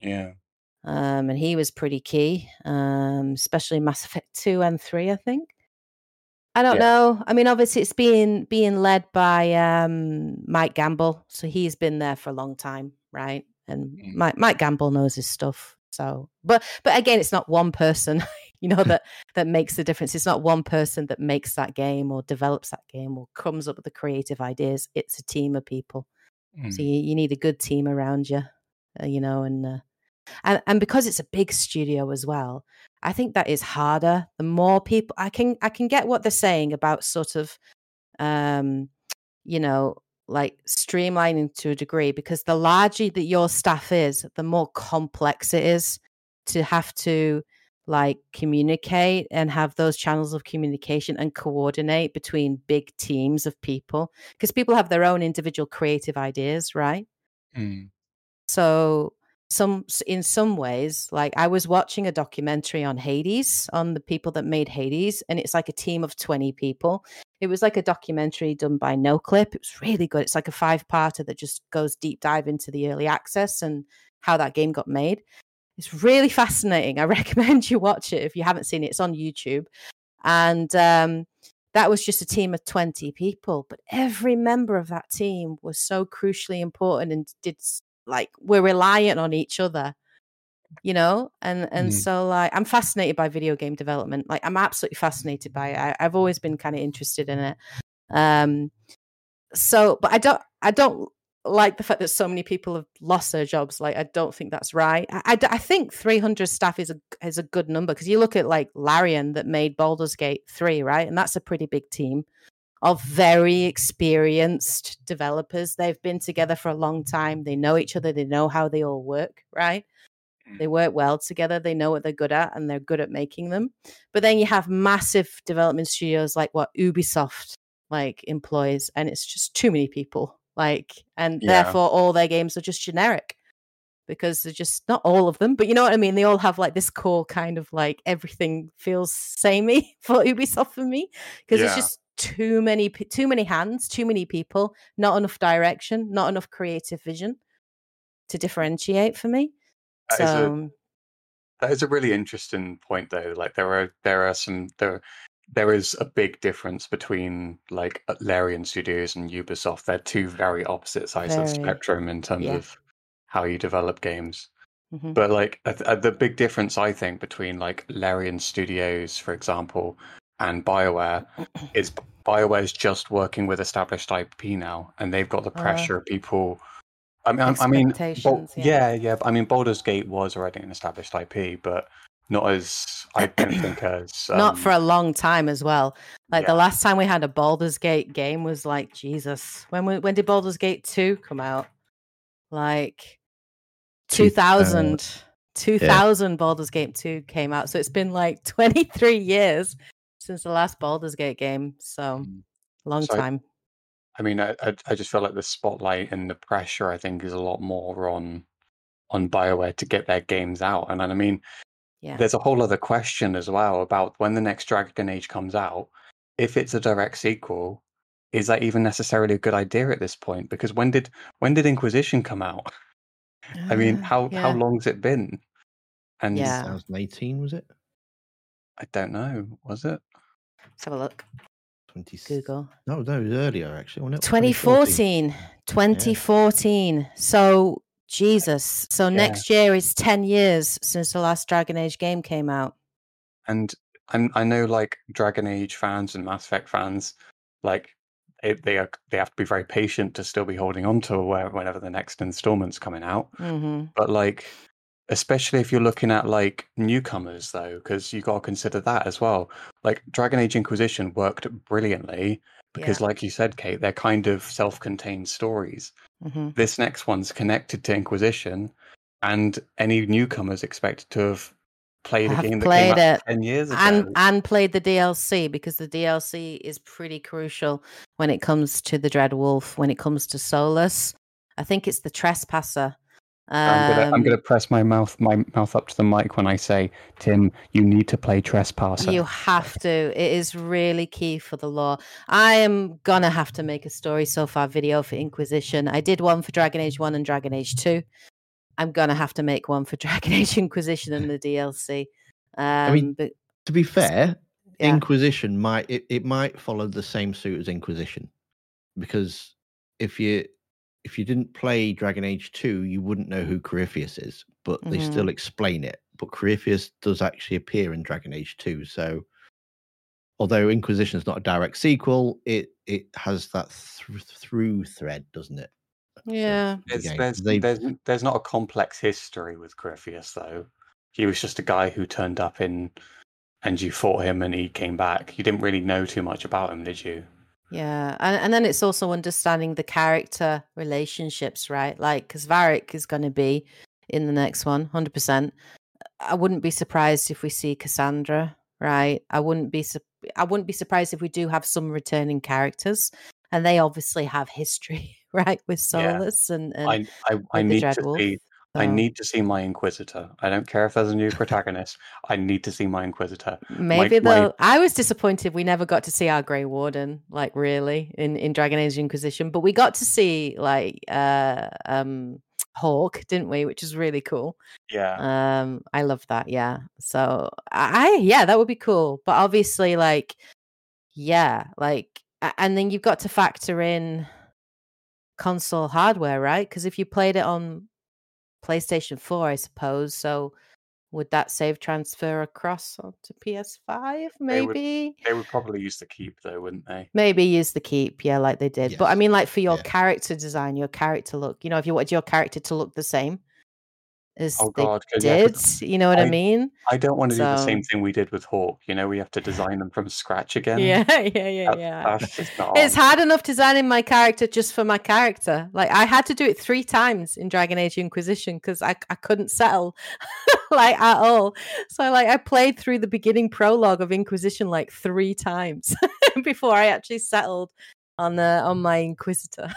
Yeah. Um, and he was pretty key, um, especially Mass Effect two and three, I think. I don't Yeah. know. I mean, obviously, it's being being led by um, Mike Gamble, so he's been there for a long time, right? And Mm. Mike Mike Gamble knows his stuff. So, but but again, it's not one person, you know, that that makes the difference. It's not one person that makes that game or develops that game or comes up with the creative ideas. It's a team of people. Mm. So you, you need a good team around you, uh, you know, and uh, and and because it's a big studio as well, I think that is harder. The more people, I can I can get what they're saying about sort of, um, you know, like streamlining to a degree because the larger that your staff is, the more complex it is to have to like communicate and have those channels of communication and coordinate between big teams of people because people have their own individual creative ideas, right? Mm. So some in some ways, like I was watching a documentary on Hades, on the people that made Hades, and it's like a team of 20 people. It was like a documentary done by NoClip. It was really good. It's like a five-parter that just goes deep dive into the early access and how that game got made. It's really fascinating. I recommend you watch it if you haven't seen it. It's on YouTube. And um, that was just a team of 20 people, but every member of that team was so crucially important and did like we're reliant on each other you know? And and Mhm. so like i'm fascinated by video game development like i'm absolutely fascinated by it I, i've always been kind of interested in it. Um so but i don't i don't like the fact that so many people have lost their jobs like i don't think that's right. I I think 300 staff is a is a good number because you look at like larian that made Baldur's Gate 3 right? And that's a pretty big team of very experienced developers. They've been together for a long time. They know each other. They know how they all work right? Mm. They work well together. They know what they're good at and they're good at making them. But then you have massive development studios like what ubisoft like employs and it's just too many people like and Yeah. therefore all their games are just generic because they're just not all of them but you know what i mean? They all have like this core kind of like everything feels samey for ubisoft for me because it's just too many too many hands too many people not enough direction not enough creative vision to differentiate for me That is a- That is a really interesting point, though. Like there are there are some there there is a big difference between like Larian Studios and Ubisoft. They're two very opposite sides of the spectrum in terms Yeah. of how you develop games. mhm. But like uh, uh, the big difference, I think, between like Larian Studios, for example, and Bioware is Bioware's just working with established IP now, and they've got the Uh, pressure of people. I mean, I, I mean, Bal- Expectations, yeah. yeah, yeah. I mean, Baldur's Gate was already an established IP, but not as I don't think as not for um, a long time as well. Like the last time we had a Baldur's Gate game was like Jesus. When we, when did Baldur's Gate 2 come out? Like Two- uh, 2000. 2000 Baldur's Gate 2 came out. So it's been like 23 years since the last Baldur's Gate game. So Mm. long So time. I mean, I, I I just feel like the spotlight and the pressure, I think, is a lot more on on Bioware to get their games out. And, and I mean, Yeah. there's a whole other question as well about when the next Dragon Age comes out. If it's a direct sequel, is that even necessarily a good idea at this point? Because when did when did Inquisition come out? I mean, Uh, how how yeah. long's it been? And Yeah. 2018 was it? I don't know. Was it? Let's have a look. 20... Google. No, no, it was earlier actually. wasn't it? 2014 2014 so jesus so next year is 10 years since the last dragon age game came out And I'm, I know, like Dragon Age fans and Mass Effect fans, like it, they are they have to be very patient to still be holding on to where, whenever the next installment's coming out. hmm But like, especially if you're looking at like newcomers, though, because you got to consider that as well. Like Dragon Age Inquisition worked brilliantly because, like you said, Kate, they're kind of self-contained stories. hmm This next one's connected to Inquisition, and any newcomers expected to have played a game that played came out it ten years ago. and and played the dlc because the dlc is pretty crucial when it comes to the dread wolf when it comes to Solas i think it's the trespasser I'm gonna, I'm Um, gonna press my mouth my mouth up to the mic when I say, Tim, you need to play Trespasser. You have to. It is really key for the law. I am gonna have to make a story so far video for Inquisition. I did one for Dragon Age 1 and Dragon Age 2. I'm gonna have to make one for Dragon Age Inquisition and the DLC. Um, mean, but To be fair, Yeah. Inquisition might it, it might follow the same suit as Inquisition, because if you if you didn't play Dragon Age two, you wouldn't know who Corypheus is, but they Mm-hmm. still explain it. But Corypheus does actually appear in Dragon Age two, so although Inquisition is not a direct sequel, it it has that thr through thread, doesn't it? Yeah. the It's, there's, They- there's there's not a complex history with Corypheus though. He was just a guy who turned up in, and you fought him, and he came back. You didn't really know too much about him, did you? Yeah, and and then it's also understanding the character relationships, right? Like, because Varric is going to be in the next one, hundred percent. I wouldn't be surprised if we see Cassandra, right? I wouldn't be sup- I wouldn't be surprised if we do have some returning characters, and they obviously have history, right, with Yeah. Solas and and I I, I need to Dreadwolf, I need to see my Inquisitor. I don't care if there's a new protagonist. I need to see my Inquisitor. maybe my- they'll. I was disappointed we never got to see our Grey Warden, like really in in Dragon Age Inquisition, but we got to see like uh um Hawke, didn't we? Which is really cool. Yeah. Um, I love that. Yeah. So I, I- yeah, that would be cool. But obviously, like, yeah, like, and then you've got to factor in console hardware, right? Because if you played it on PlayStation 4, I suppose, so would that save transfer across onto PS5? They would- Maybe. They would probably use the keep though, wouldn't they? Maybe use the keep, yeah, like they did. But I mean, like for your Yeah. character design, your character look, you know, if you wanted your character to look the same as Oh they God, 'cause, yeah, 'cause did, you know what I, I- mean? I don't want to do the same thing we did with Hawke. You know, we have to design them from scratch again. Yeah, yeah, yeah, That- yeah. That's. It's on. hard enough designing my character just for my character. Like I had to do it three times in Dragon Age Inquisition because I, I couldn't settle like at all. So like I played through the beginning prologue of Inquisition like three times before I actually settled on the on my Inquisitor.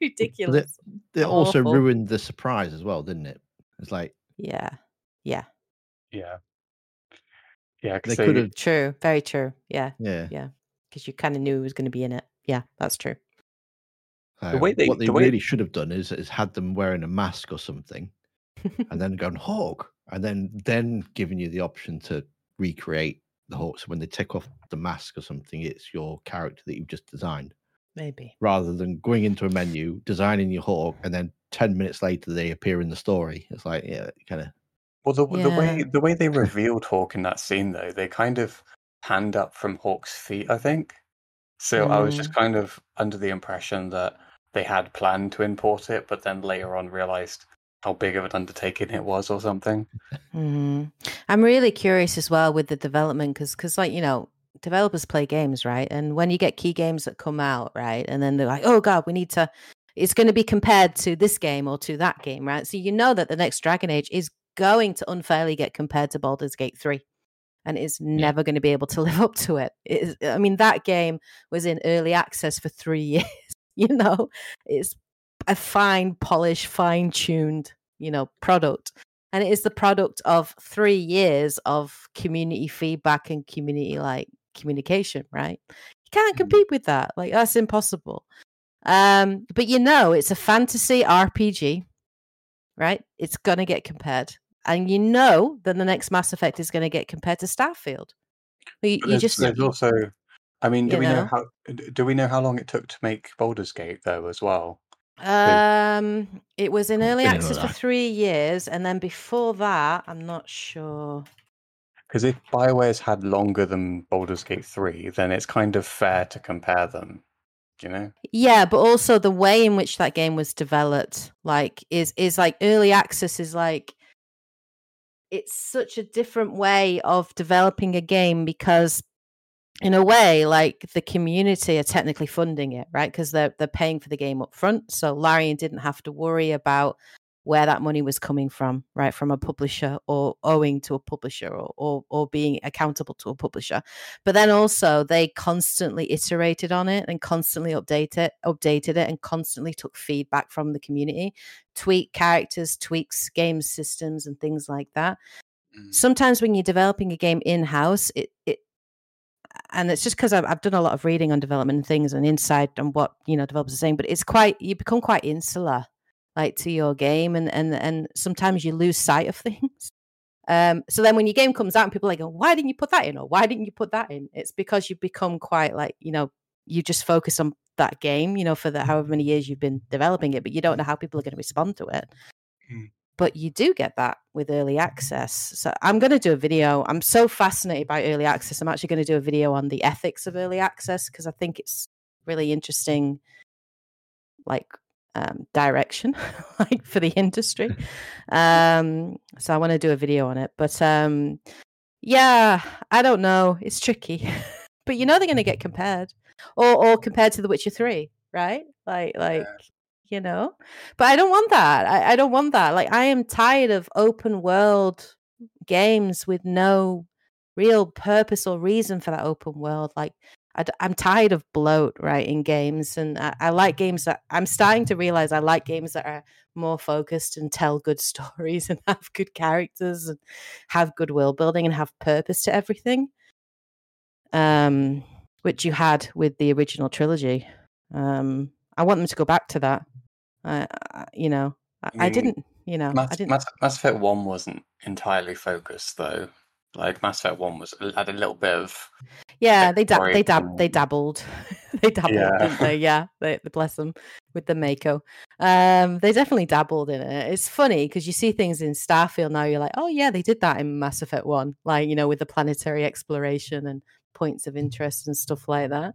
Ridiculous. It also ruined the surprise as well, didn't it? It's like Yeah. Yeah. Yeah. Yeah, they could have, True. Very true. Yeah. yeah. Yeah. Because you kind of knew it was going to be in it. Yeah, that's true. The way they- what they the way- really should have done is, is had them wearing a mask or something, and then gone Hawke, and then then giving you the option to recreate the Hawke. So when they take off the mask or something, it's your character that you've just designed, Maybe. rather than going into a menu, designing your Hawke, and then ten minutes later they appear in the story. It's like yeah, kind of well, the the way the way they revealed Hawke in that scene though, they kind of panned up from Hawke's feet, I think. So I was Mm. just kind of under the impression that they had planned to import it, but then later on realized how big of an undertaking it was, or something. hmm I'm really curious as well with the development because, because like you know, developers play games, right? And when you get key games that come out, right, and then they're like, "Oh God, we need to," it's going to be compared to this game or to that game, right? So you know that the next Dragon Age is going to unfairly get compared to Baldur's Gate three, and is never going to be able to live up to it. it is, I mean, that game was in early access for three years. You know, it's a fine, polished, fine tuned, you know, product and it is the product of three years of community feedback and community like communication right you can't Mhm. compete with that like that's impossible um but you know it's a fantasy rpg right it's gonna get compared and you know that the next mass effect is gonna get compared to starfield you, you there's, just there's also, I mean, do you we know know? how do we know how long it took to make Baldur's Gate though as well? um it was in early access all for three years and then before that i'm not sure Because if Bioware's had longer than Baldur's Gate three, then it's kind of fair to compare them. You know? Yeah, but also the way in which that game was developed, like, is is like early access is like it's such a different way of developing a game because in a way like the community are technically funding it right because they're they're paying for the game up front so larian didn't have to worry about where that money was coming from right from a publisher or owing to a publisher or or, or being accountable to a publisher. But then also they constantly iterated on it and constantly update it updated it and constantly took feedback from the community tweak characters tweaks game systems and things like that. Mm. Sometimes when you're developing a game in house, it, it and it's just because I've, I've done a lot of reading on development and things and insight on what you know developers are saying, but it's quite you become quite insular like to your game and and and sometimes you lose sight of things Um, so then when your game comes out and people are like, why didn't you put that in? Or why didn't you put that in? It's because you've become quite like, you know, you just focus on that game, you know, for the however many years you've been developing it, but you don't know how people are going to respond to it. Mm. But you do get that with early access. So I'm going to do a video. I'm so fascinated by early access. I'm actually going to do a video on the ethics of early access because I think it's really interesting, like um, direction, like for the industry. Um, so I want to do a video on it. But um, yeah, I don't know. It's tricky, but you know they're going to get compared, or or compared to The Witcher Three, right? Like like you know. But I don't want that. I, I don't want that. Like I am tired of open world games with no real purpose or reason for that open world. Like I, am tired of bloat, right, in games, and I, I, like games that I'm starting to realize I like games that are more focused and tell good stories and have good characters and have good world building and have purpose to everything. Um, which you had with the original trilogy. Um, I want them to go back to that. Uh, you know, I, I, didn't. You know, Mass, I didn't. Mass, Mass Effect One wasn't entirely focused though. Like Mass Effect One was had a little bit of yeah, they dab- they dab- they dabbled, they dabbled, Yeah. didn't they? Yeah, they, bless them with the Mako. Um, they definitely dabbled in it. It's funny because you see things in Starfield now. You're like, oh yeah, they did that in Mass Effect One, like you know, with the planetary exploration and points of interest and stuff like that.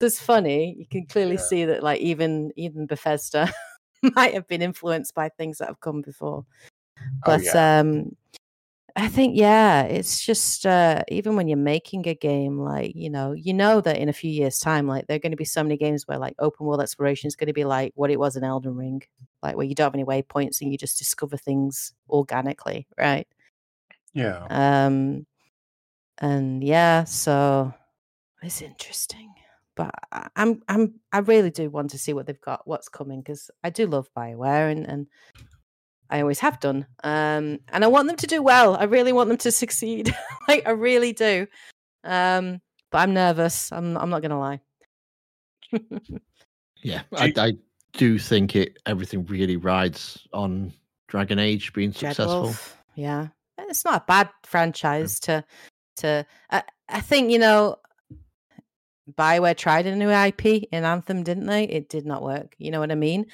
It's funny. You can clearly Yeah. see that, like even even Bethesda might have been influenced by things that have come before. Oh, But yeah. um, I think yeah, it's just uh, even when you're making a game, like you know, you know that in a few years' time, like there are going to be so many games where like open world exploration is going to be like what it was in Elden Ring, like where you don't have any waypoints and you just discover things organically, right? yeah. Um, and yeah, so it's interesting. But I'm I'm I really do want to see what they've got, what's coming, because I do love Bioware and and I always have done. Um, and I want them to do well. I really want them to succeed. like I really do. Um, but I'm nervous. I'm I'm not gonna lie. Yeah, I, I do think it everything really rides on Dragon Age being Jed successful. Wolf, Yeah, it's not a bad franchise to to. I, I think you know, Bioware tried a new IP in Anthem, didn't they? It did not work. You know what I mean?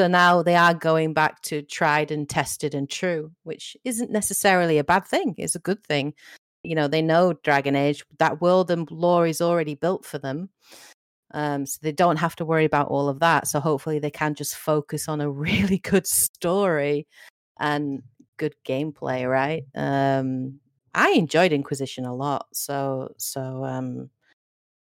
So now they are going back to tried and tested and true, which isn't necessarily a bad thing. It's a good thing. You know, they know Dragon Age, that world and lore is already built for them. Um, so they don't have to worry about all of that. So hopefully they can just focus on a really good story and good gameplay, right? Um, I enjoyed Inquisition a lot. So so um,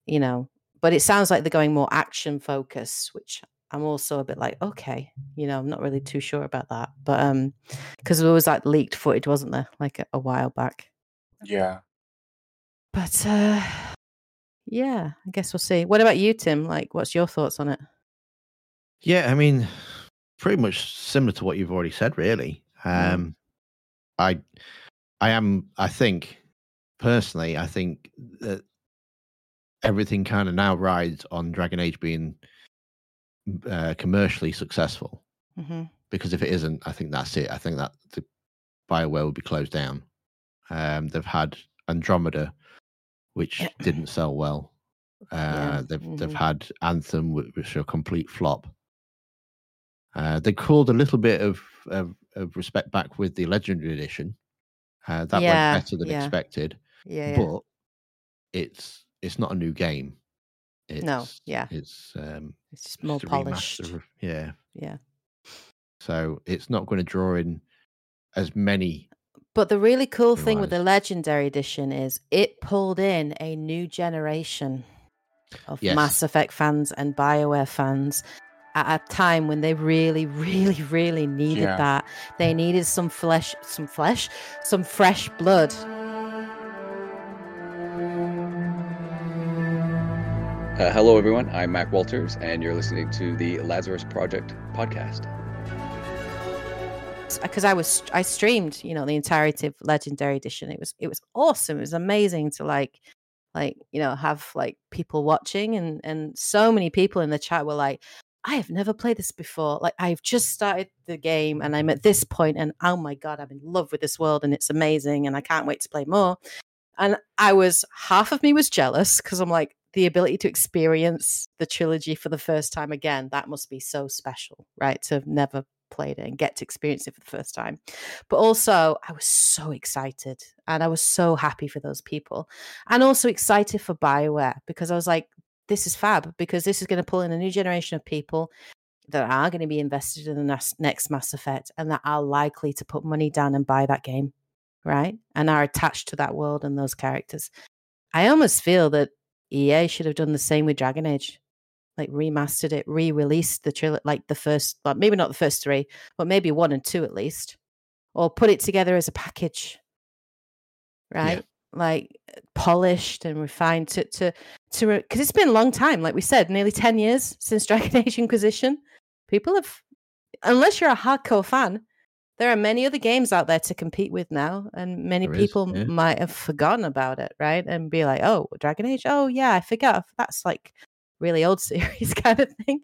you know, but it sounds like they're going more action focused, which I'm also a bit like, okay, you know, I'm not really too sure about that. But um, because there was like leaked footage, wasn't there, like a, a while back? Yeah. But uh, yeah, I guess we'll see. What about you, Tim? Like, what's your thoughts on it? Yeah, I mean, pretty much similar to what you've already said, really. Mm. Um, I, I am. I think personally, I think that everything kind of now rides on Dragon Age being uh, commercially successful. hmm Because if it isn't, I think that's it. I think that the Bioware will be closed down. Um, they've had Andromeda, which didn't sell well. Uh, Yeah, They've they've mhm. had Anthem, which are a complete flop. Uh, they called a little bit of, of of respect back with the Legendary Edition. Uh, that Yeah, went better than yeah. expected, Yeah, yeah. but it's it's not a new game. It's, No, yeah. it's um, It's just more just polished. of- yeah, Yeah. so it's not going to draw in as many. But the really cool thing with the. Legendary Edition is it pulled in a new generation of Yes. Mass Effect fans and BioWare fans at a time when they really, really, really needed Yeah. that. They needed some flesh, some flesh, some fresh blood. Uh, hello, everyone. I'm Mac Walters, and you're listening to the Lazarus Project podcast. because I was I streamed, you know, the entirety of Legendary Edition. It was it was awesome. It was amazing to like like you know have like people watching and and so many people in the chat were like I have never played this before. Like I've just started the game and I'm at this point and oh my god, I'm in love with this world and it's amazing and I can't wait to play more. And I was half of me was jealous because I'm like the ability to experience the trilogy for the first time again, that must be so special, right? To have never played it and get to experience it for the first time. But also, I was so excited and I was so happy for those people. And also excited for BioWare because I was like, this is fab because this is going to pull in a new generation of people that are going to be invested in the next Mass Effect and that are likely to put money down and buy that game, right? And are attached to that world and those characters. I almost feel that EA should have done the same with Dragon Age like remastered it, re-released the trilogy, like the first, well, maybe not the first three, but maybe one and two at least, or put it together as a package, right? Yeah. Like polished and refined to to to because it's been a long time, like we said, nearly ten years since Dragon Age Inquisition. People have, unless you're a hardcore fan, there are many other games out there to compete with now, and many there people is, yeah. might have forgotten about it, right? And be like, "Oh, Dragon Age, oh yeah, I forgot. That's like really old series kind of thing.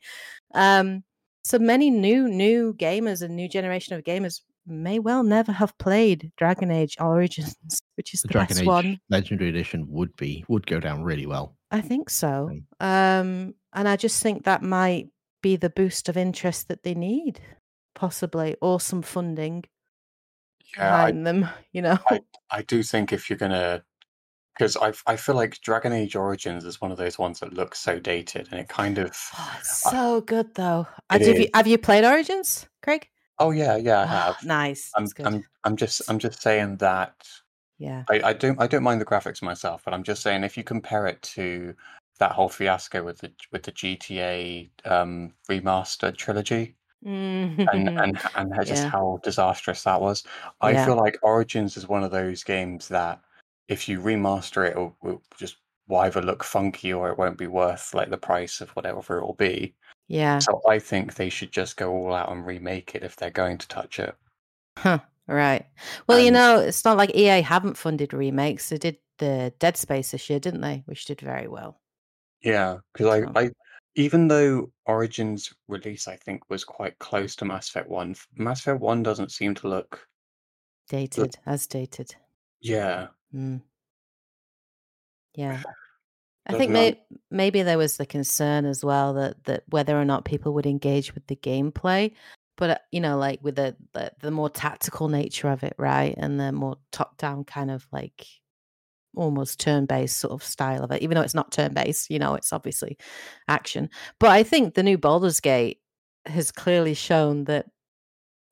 Um, so many new new gamers and new generation of gamers may well never have played Dragon Age Origins, which is the, the Dragon best Age one. Legendary Edition would be would go down really well. I think so. Um, and I just think that might be the boost of interest that they need, possibly, or some funding yeah, behind I, them. You know, I, I do think if you're gonna because I I feel like Dragon Age Origins is one of those ones that looks so dated, and it kind of oh, so good though. Have you, have you played Origins, Kraig? Oh yeah, yeah, I oh, have. nice. I'm I'm I'm just I'm just saying that. Yeah. I, I don't I don't mind the graphics myself, but I'm just saying if you compare it to that whole fiasco with the with the GTA um, remastered trilogy. Mm-hmm. And and and just yeah. how disastrous that was. I yeah. feel like Origins is one of those games that if you remaster it, it'll, it'll just will either look funky or it won't be worth like the price of whatever it will be. Yeah. So I think they should just go all out and remake it if they're going to touch it. Huh. Right. Well, you know, it's not like EA haven't funded remakes. They did the Dead Space this year, didn't they? Which did very well. Yeah, because I, I, even though Origins release I think was quite close to Mass Effect One, Mass Effect One doesn't seem to look dated as dated. Yeah, Mm. Yeah. I think may- maybe there was the concern as well that that whether or not people would engage with the gameplay, but uh, you know, like with the, the the more tactical nature of it, right, and the more top down kind of like almost turn based sort of style of it, even though it's not turn based, you know, it's obviously action. But I think the new Baldur's Gate has clearly shown that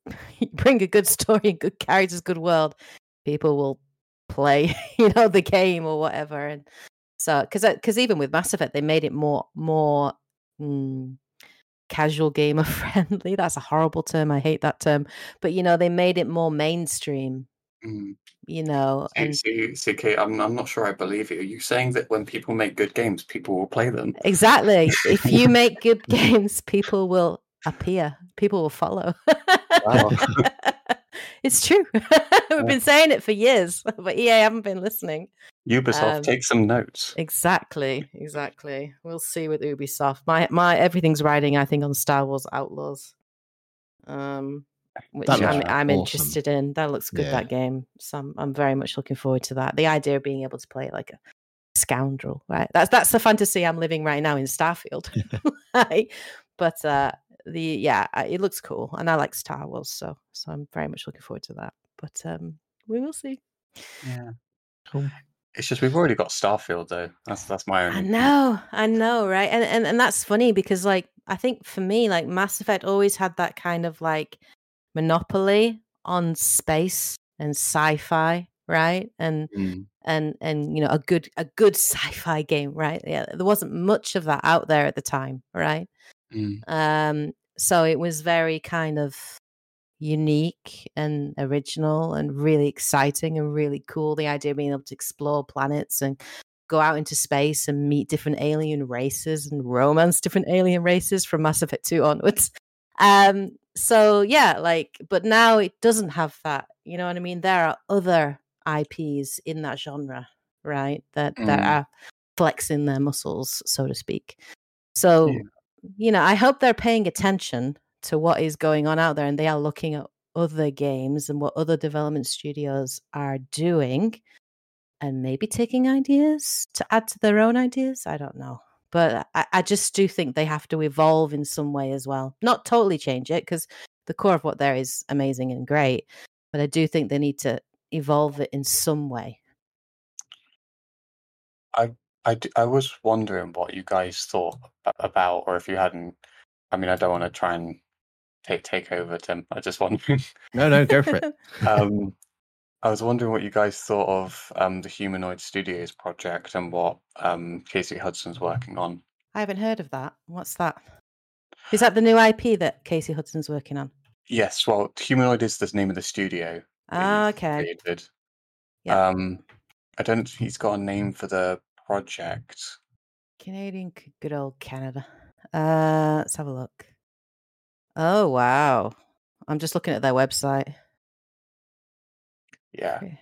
you bring a good story, good characters, good world, people will play, you know, the game or whatever. And so, because because even with Mass Effect, they made it more more mm, casual gamer friendly. That's a horrible term. I hate that term. But you know, they made it more mainstream. Mm. You know, see, and see, see, Kate, I'm I'm not sure I believe you. Are you saying that when people make good games, people will play them? Exactly. if you make good games, people will appear. People will follow. Wow. It's true. We've been saying it for years, but EA haven't been listening. Ubisoft, um, take some notes. Exactly, exactly. We'll see with Ubisoft. My my everything's riding, I think, on Star Wars Outlaws. Um, which I'm, I'm awesome. interested in. That looks good. Yeah. That game. So I'm, I'm very much looking forward to that. The idea of being able to play like a scoundrel, right? That's that's the fantasy I'm living right now in Starfield. right? But uh, the yeah, it looks cool, and I like Star Wars, so so I'm very much looking forward to that. But um, we will see. Yeah, cool. It's just we've already got Starfield though. That's that's my only. I know, I know, right? And and and that's funny because like I think for me, like Mass Effect always had that kind of like monopoly on space and sci-fi, right? And mm. and and you know a good a good sci-fi game, right? Yeah, there wasn't much of that out there at the time, right? Mm. Um, so it was very kind of unique and original and really exciting and really cool. The idea of being able to explore planets and go out into space and meet different alien races and romance different alien races from Mass Effect 2 onwards. Um, so yeah, like, but now it doesn't have that. You know what I mean? There are other IPs in that genre, right? That mm. that are flexing their muscles, so to speak. So yeah you know, I hope they're paying attention to what is going on out there and they are looking at other games and what other development studios are doing and maybe taking ideas to add to their own ideas. I don't know. But I, I just do think they have to evolve in some way as well. Not totally change it because the core of what there is amazing and great. But I do think they need to evolve it in some way. I I, I was wondering what you guys thought about, or if you hadn't. I mean, I don't want to try and take take over, Tim. I just wondering. No, no, go for it. um, I was wondering what you guys thought of um, the Humanoid Studios project and what um, Casey Hudson's working on. I haven't heard of that. What's that? Is that the new IP that Casey Hudson's working on? Yes, well, Humanoid is the name of the studio. Ah, okay. created. Yeah. Um, I don't. He's got a name for the project. Canadian, good old Canada. Uh, let's have a look. Oh wow! I'm just looking at their website. Yeah, Okay.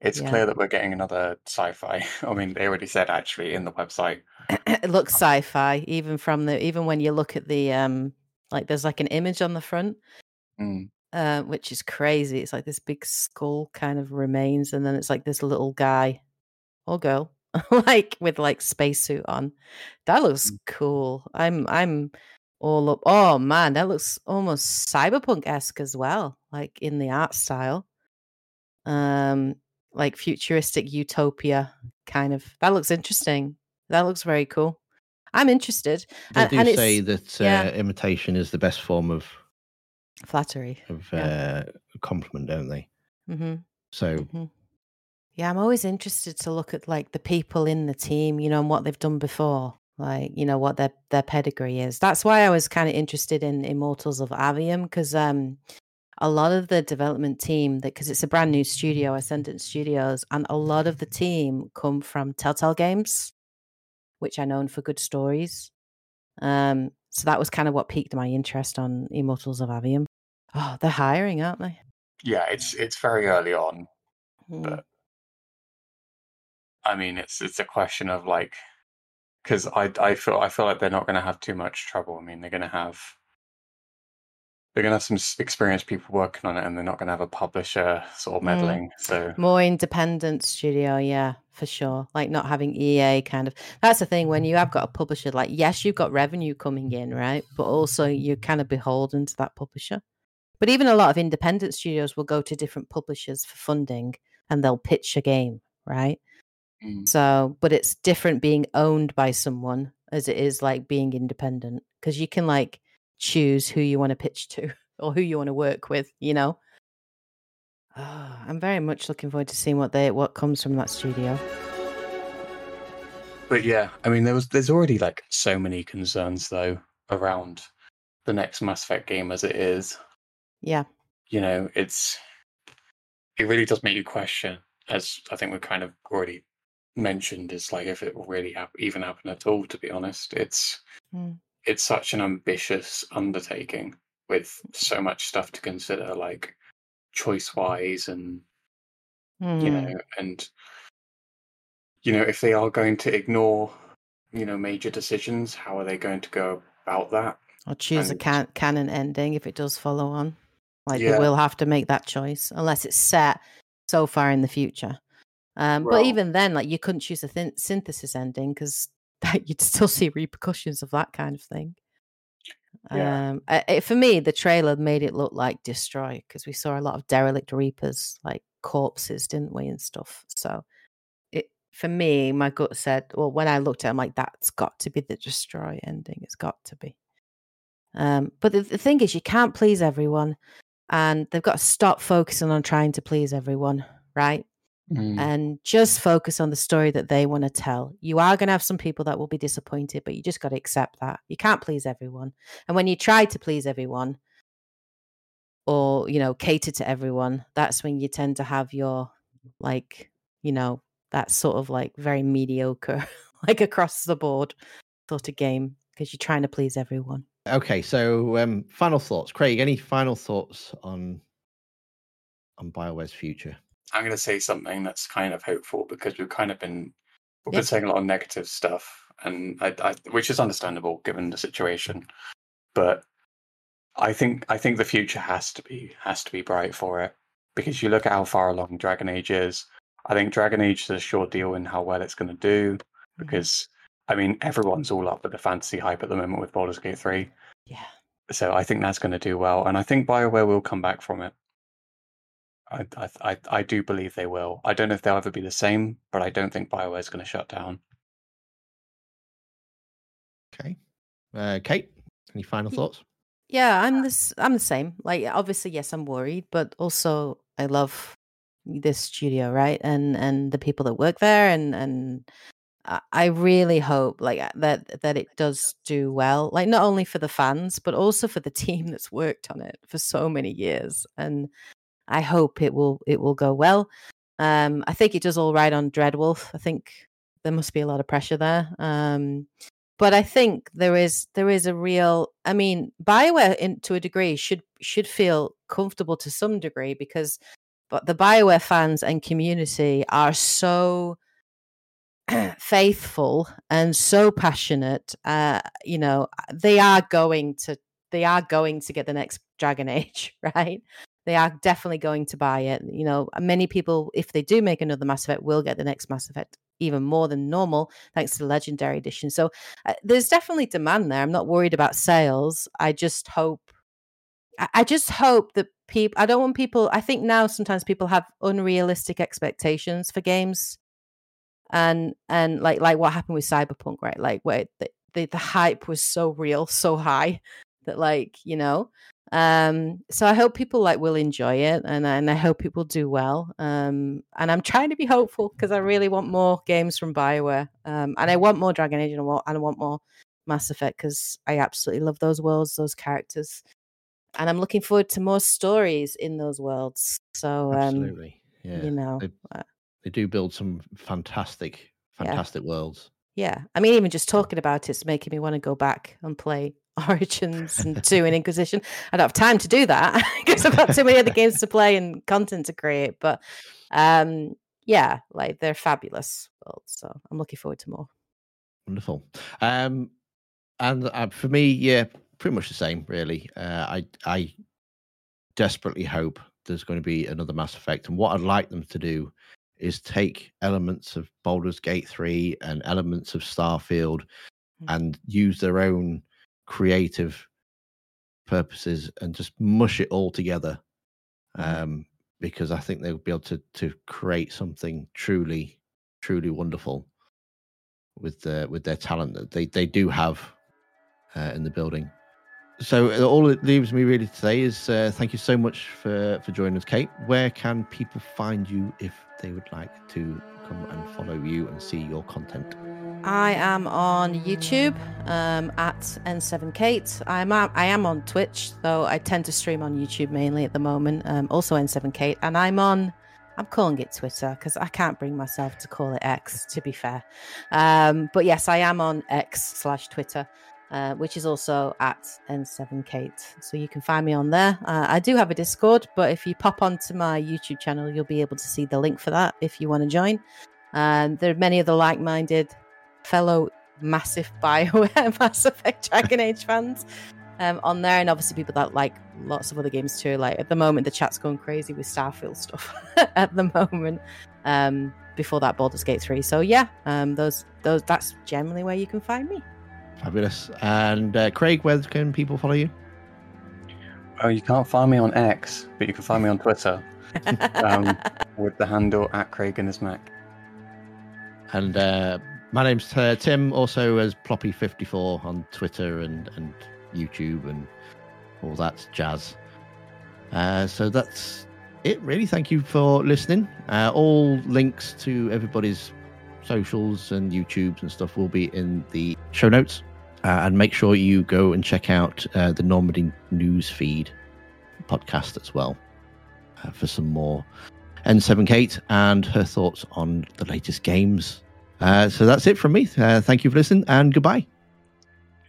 it's Yeah. clear that we're getting another sci-fi. I mean, they already said actually in the website. it looks sci-fi, even from the even when you look at the um, like there's like an image on the front, Mm, uh, which is crazy. It's like this big skull kind of remains, and then it's like this little guy or girl, like with like spacesuit on. That looks Mm. cool. I'm I'm all up. Oh man, that looks almost cyberpunk esque as well, like in the art style. Um, like futuristic utopia kind of. That looks interesting. That looks very cool. I'm interested. They And- do and say that uh, yeah. imitation is the best form of Flattery. of Yeah. uh, compliment, don't they? hmm So hmm Yeah, I'm always interested to look at like the people in the team, you know, and what they've done before, like you know what their their pedigree is. That's why I was kind of interested in Immortals of Aveum because um, a lot of the development team that because it's a brand new studio, Ascendant Studios, and a lot of the team come from Telltale Games, which are known for good stories. Um, so that was kind of what piqued my interest on Immortals of Aveum. Oh, they're hiring, aren't they? yeah, it's it's very early on. Mm. But I mean, it's it's a question of like, because I I feel I feel like they're not going to have too much trouble. I mean, they're going to have they're going to have some experienced people working on it, and they're not going to have a publisher sort of Mm. meddling. So More independent studio, yeah, for sure. Like not having EA kind of. That's the thing when you have got a publisher. Like, yes, you've got revenue coming in, right? But also you're kind of beholden to that publisher. But even a lot of independent studios will go to different publishers for funding, and they'll pitch a game, right? mm, So, but it's different being owned by someone as it is like being independent because you can like choose who you want to pitch to or who you want to work with, you know. Ah, I'm very much looking forward to seeing what they what comes from that studio. but yeah, I mean, there was there's already like so many concerns though around the next Mass Effect game as it is. Yeah. You know, it's it really does make you question, as I think we've kind of already mentioned, is like if it will really hap- even happen at all. To be honest, it's Mm. It's such an ambitious undertaking with so much stuff to consider, like choice wise, and you Mm. know, and you know, if they are going to ignore, you know, major decisions, how are they going to go about that? Or choose a can- canon ending if it does follow on. Like Yeah. they will have to make that choice unless it's set so far in the future. Um, but even then, like you couldn't choose a thin- synthesis ending because you'd still see repercussions of that kind of thing. Yeah. Um, it, for me, the trailer made it look like destroy because we saw a lot of derelict reapers, like corpses, didn't we, and stuff. So, it for me, my gut said, well, when I looked at, it, I'm like, that's got to be the destroy ending. It's got to be. Um, but the, the thing is, you can't please everyone, and they've got to stop focusing on trying to please everyone, right? Mm, and just focus on the story that they want to tell. You are going to have some people that will be disappointed, but you just got to accept that. You can't please everyone. And when you try to please everyone or, you know, cater to everyone, that's when you tend to have your, like, you know, that sort of like very mediocre, like across the board sort of game because you're trying to please everyone. okay, so um, final thoughts, Kraig. Any final thoughts on on Bioware's future? I'm going to say something that's kind of hopeful because we've kind of been we've Yep. been saying a lot of negative stuff, and I, I, which is understandable given the situation. But I think I think the future has to be has to be bright for it because you look at how far along Dragon Age is. I think Dragon Age is a sure deal in how well it's going to do Mm-hmm. because I mean everyone's all up with the fantasy hype at the moment with Baldur's Gate three. Yeah. So I think that's going to do well, and I think Bioware will come back from it. I, I I I do believe they will. I don't know if they'll ever be the same, but I don't think Bioware is going to shut down. Okay. Uh, Kate, any final thoughts? Yeah, I'm this. I'm the same. Like, obviously, yes, I'm worried, but also I love this studio, right? And and the people that work there, and and I- I really hope like uh, that that it does do well. Like, not only for the fans, but also for the team that's worked on it for so many years. And I hope it will it will go well. Um, I think it does all right on Dreadwolf. I think there must be a lot of pressure there. Um, but I think there is there is a real. I mean, Bioware, in, to a degree, should should feel comfortable to some degree because, but the Bioware fans and community are so faithful and so passionate. Uh, you know, they are going to they are going to get the next Dragon Age, right? They are definitely going to buy it. You know, many people, if they do make another Mass Effect, will get the next Mass Effect even more than normal, thanks to the Legendary Edition. So uh, there's definitely demand there. I'm not worried about sales. I just hope, I, just hope that people. I don't want people. I think now sometimes people have unrealistic expectations for games, and and like like what happened with Cyberpunk, right? Like where the the, the hype was so real, so high that like you know um so i hope people like will enjoy it and and i hope people do well um and i'm trying to be hopeful because i really want more games from bioware um and i want more dragon age and i want, and I want more mass effect because i absolutely love those worlds those characters and i'm looking forward to more stories in those worlds so um Absolutely. Yeah. you know They, uh, they do build some fantastic, Yeah. fantastic worlds. yeah i mean even just talking about it's making me want to go back and play origins and two in inquisition i don't have time to do that because i've got too many other games to play and content to create but um yeah like they're fabulous worlds so i'm looking forward to more Wonderful. Um, and uh, for me, yeah, pretty much the same, really. Uh, I I desperately hope there's going to be another Mass Effect, and what I'd like them to do is take elements of Baldur's Gate three and elements of Starfield, Mm. and use their own creative purposes and just mush it all together. Mhm. Um, because I think they'll be able to to create something truly, truly wonderful with the with their talent that they they do have uh, in the building. So uh, all it leaves me really to say is uh, thank you so much for for joining us, Kate. Where can people find you if they would like to come and follow you and see your content? I am on YouTube um, at N7Kate. I'm I am on Twitch, though I tend to stream on YouTube mainly at the moment. Um, also N7Kate, and I'm on. I'm calling it Twitter because I can't bring myself to call it X. To be fair, um, but yes, I am on X slash Twitter, uh, which is also at N7Kate. So you can find me on there. Uh, I do have a Discord, but if you pop onto my YouTube channel, you'll be able to see the link for that if you want to join. And there are many other like-minded fellow massive Bioware Mass Effect Dragon Age fans um, on there, and obviously people that like lots of other games too. Like at the moment, the chat's going crazy with Starfield stuff at the moment. Um, before that, Baldur's Gate three. So yeah, um, those those that's generally where you can find me. Fabulous. And uh, Kraig, where can people follow you? Well, you can't find me on X, but you can find me on Twitter Um, with the handle at Kraig and his Mac. And uh, my name's uh, Tim, also as Ploppy54 on Twitter and, and YouTube and all that jazz. Uh, so that's it, really. Thank you for listening. Uh, all links to everybody's socials and YouTubes and stuff will be in the show notes. Uh, and make sure you go and check out uh, the Normandy News Feed podcast as well uh, for some more N7 Kate and her thoughts on the latest games. Uh, so that's it from me. Uh, thank you for listening and goodbye.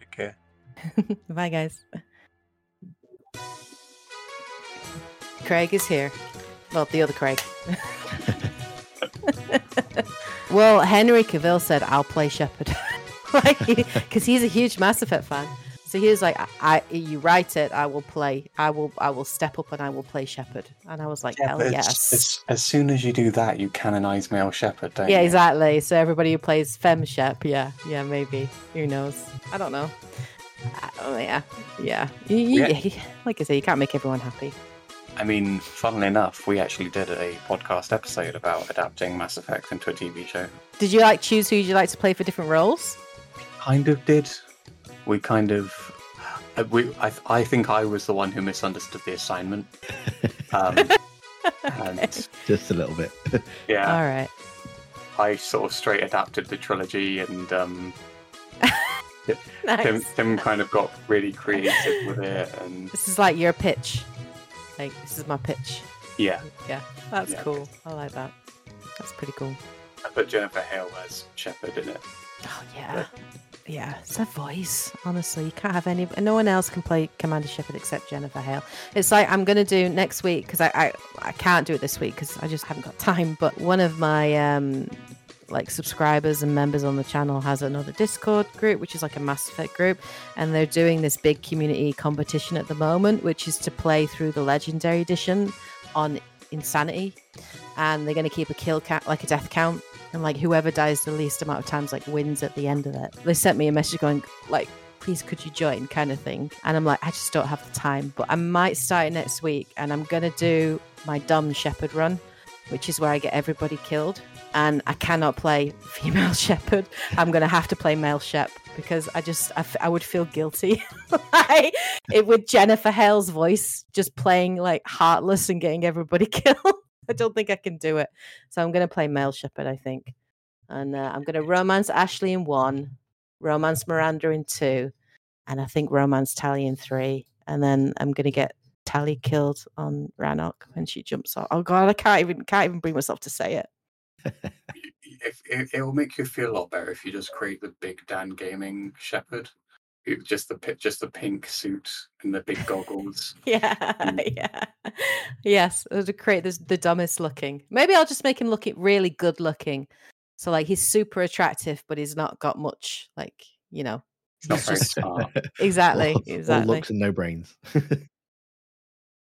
Take care. Bye, guys. Craig is here. Well, the other Craig. well, Henry Cavill said, I'll play Shepard. like because he's a huge Mass Effect fan. So he was like, I, I, you write it, I will play. I will, I will step up and I will play Shepard. And I was like, hell yes. it's- as soon as you do that, you canonize male Shepard, don't yeah, you? exactly. So everybody who plays Fem Shep, yeah, yeah, maybe. Who knows? I don't know. I- Oh yeah, yeah. You, you, Yeah. Like I say, you can't make everyone happy. I mean, funnily enough, we actually did a podcast episode about adapting Mass Effect into a TV show. Did you like choose who you like to play for different roles? Kind of did. We kind of. uh, We, I, I think I was the one who misunderstood the assignment. Um, and Just a little bit. yeah, All right. I sort of straight adapted the trilogy, and um, Nice. Tim, Tim kind of got really creative with it. And This is like your pitch. Like this is my pitch. yeah, Yeah, that's Yeah. cool. I like that. That's pretty cool. I put Jennifer Hale as Shepard in it. Oh yeah, yeah. It's her voice. Honestly, you can't have any. No one else can play Commander Shepard except Jennifer Hale. It's like I'm gonna do next week because I, I I can't do it this week because I just haven't got time. But one of my um like subscribers and members on the channel has another Discord group, which is like a Mass Effect group, and they're doing this big community competition at the moment, which is to play through the Legendary Edition on Insanity, and they're going to keep a kill count, like a death count, and like whoever dies the least amount of times, like wins at the end of it. They sent me a message going like. Please, could you join? Kind of thing. And I'm like, I just don't have the time, but I might start next week. And I'm going to do my dumb Shepard run, which is where I get everybody killed and I cannot play female Shepard. I'm gonna have to play male shep because I just I, f- I would feel guilty like, it with Jennifer Hale's voice just playing like heartless and getting everybody killed. I don't think I can do it, so I'm gonna play male Shepard. I think, and uh, I'm gonna romance Ashley in one, romance Miranda in two, and I think romance Tali in three, and then I'm gonna get. Tali killed on Rannoch when she jumps off. Oh god, I can't even can't even bring myself to say it. If, it, it will make you feel a lot better if you just create the Big Dan Gaming Shepard. It- Just the just the pink suit and the big goggles. Yeah, Mm. yeah. Yes, to create this the dumbest looking. Maybe I'll just make him look really good looking. So like he's super attractive, but he's not got much like you know. It's not He's very just- smart. Exactly, all, exactly. All looks and no brains.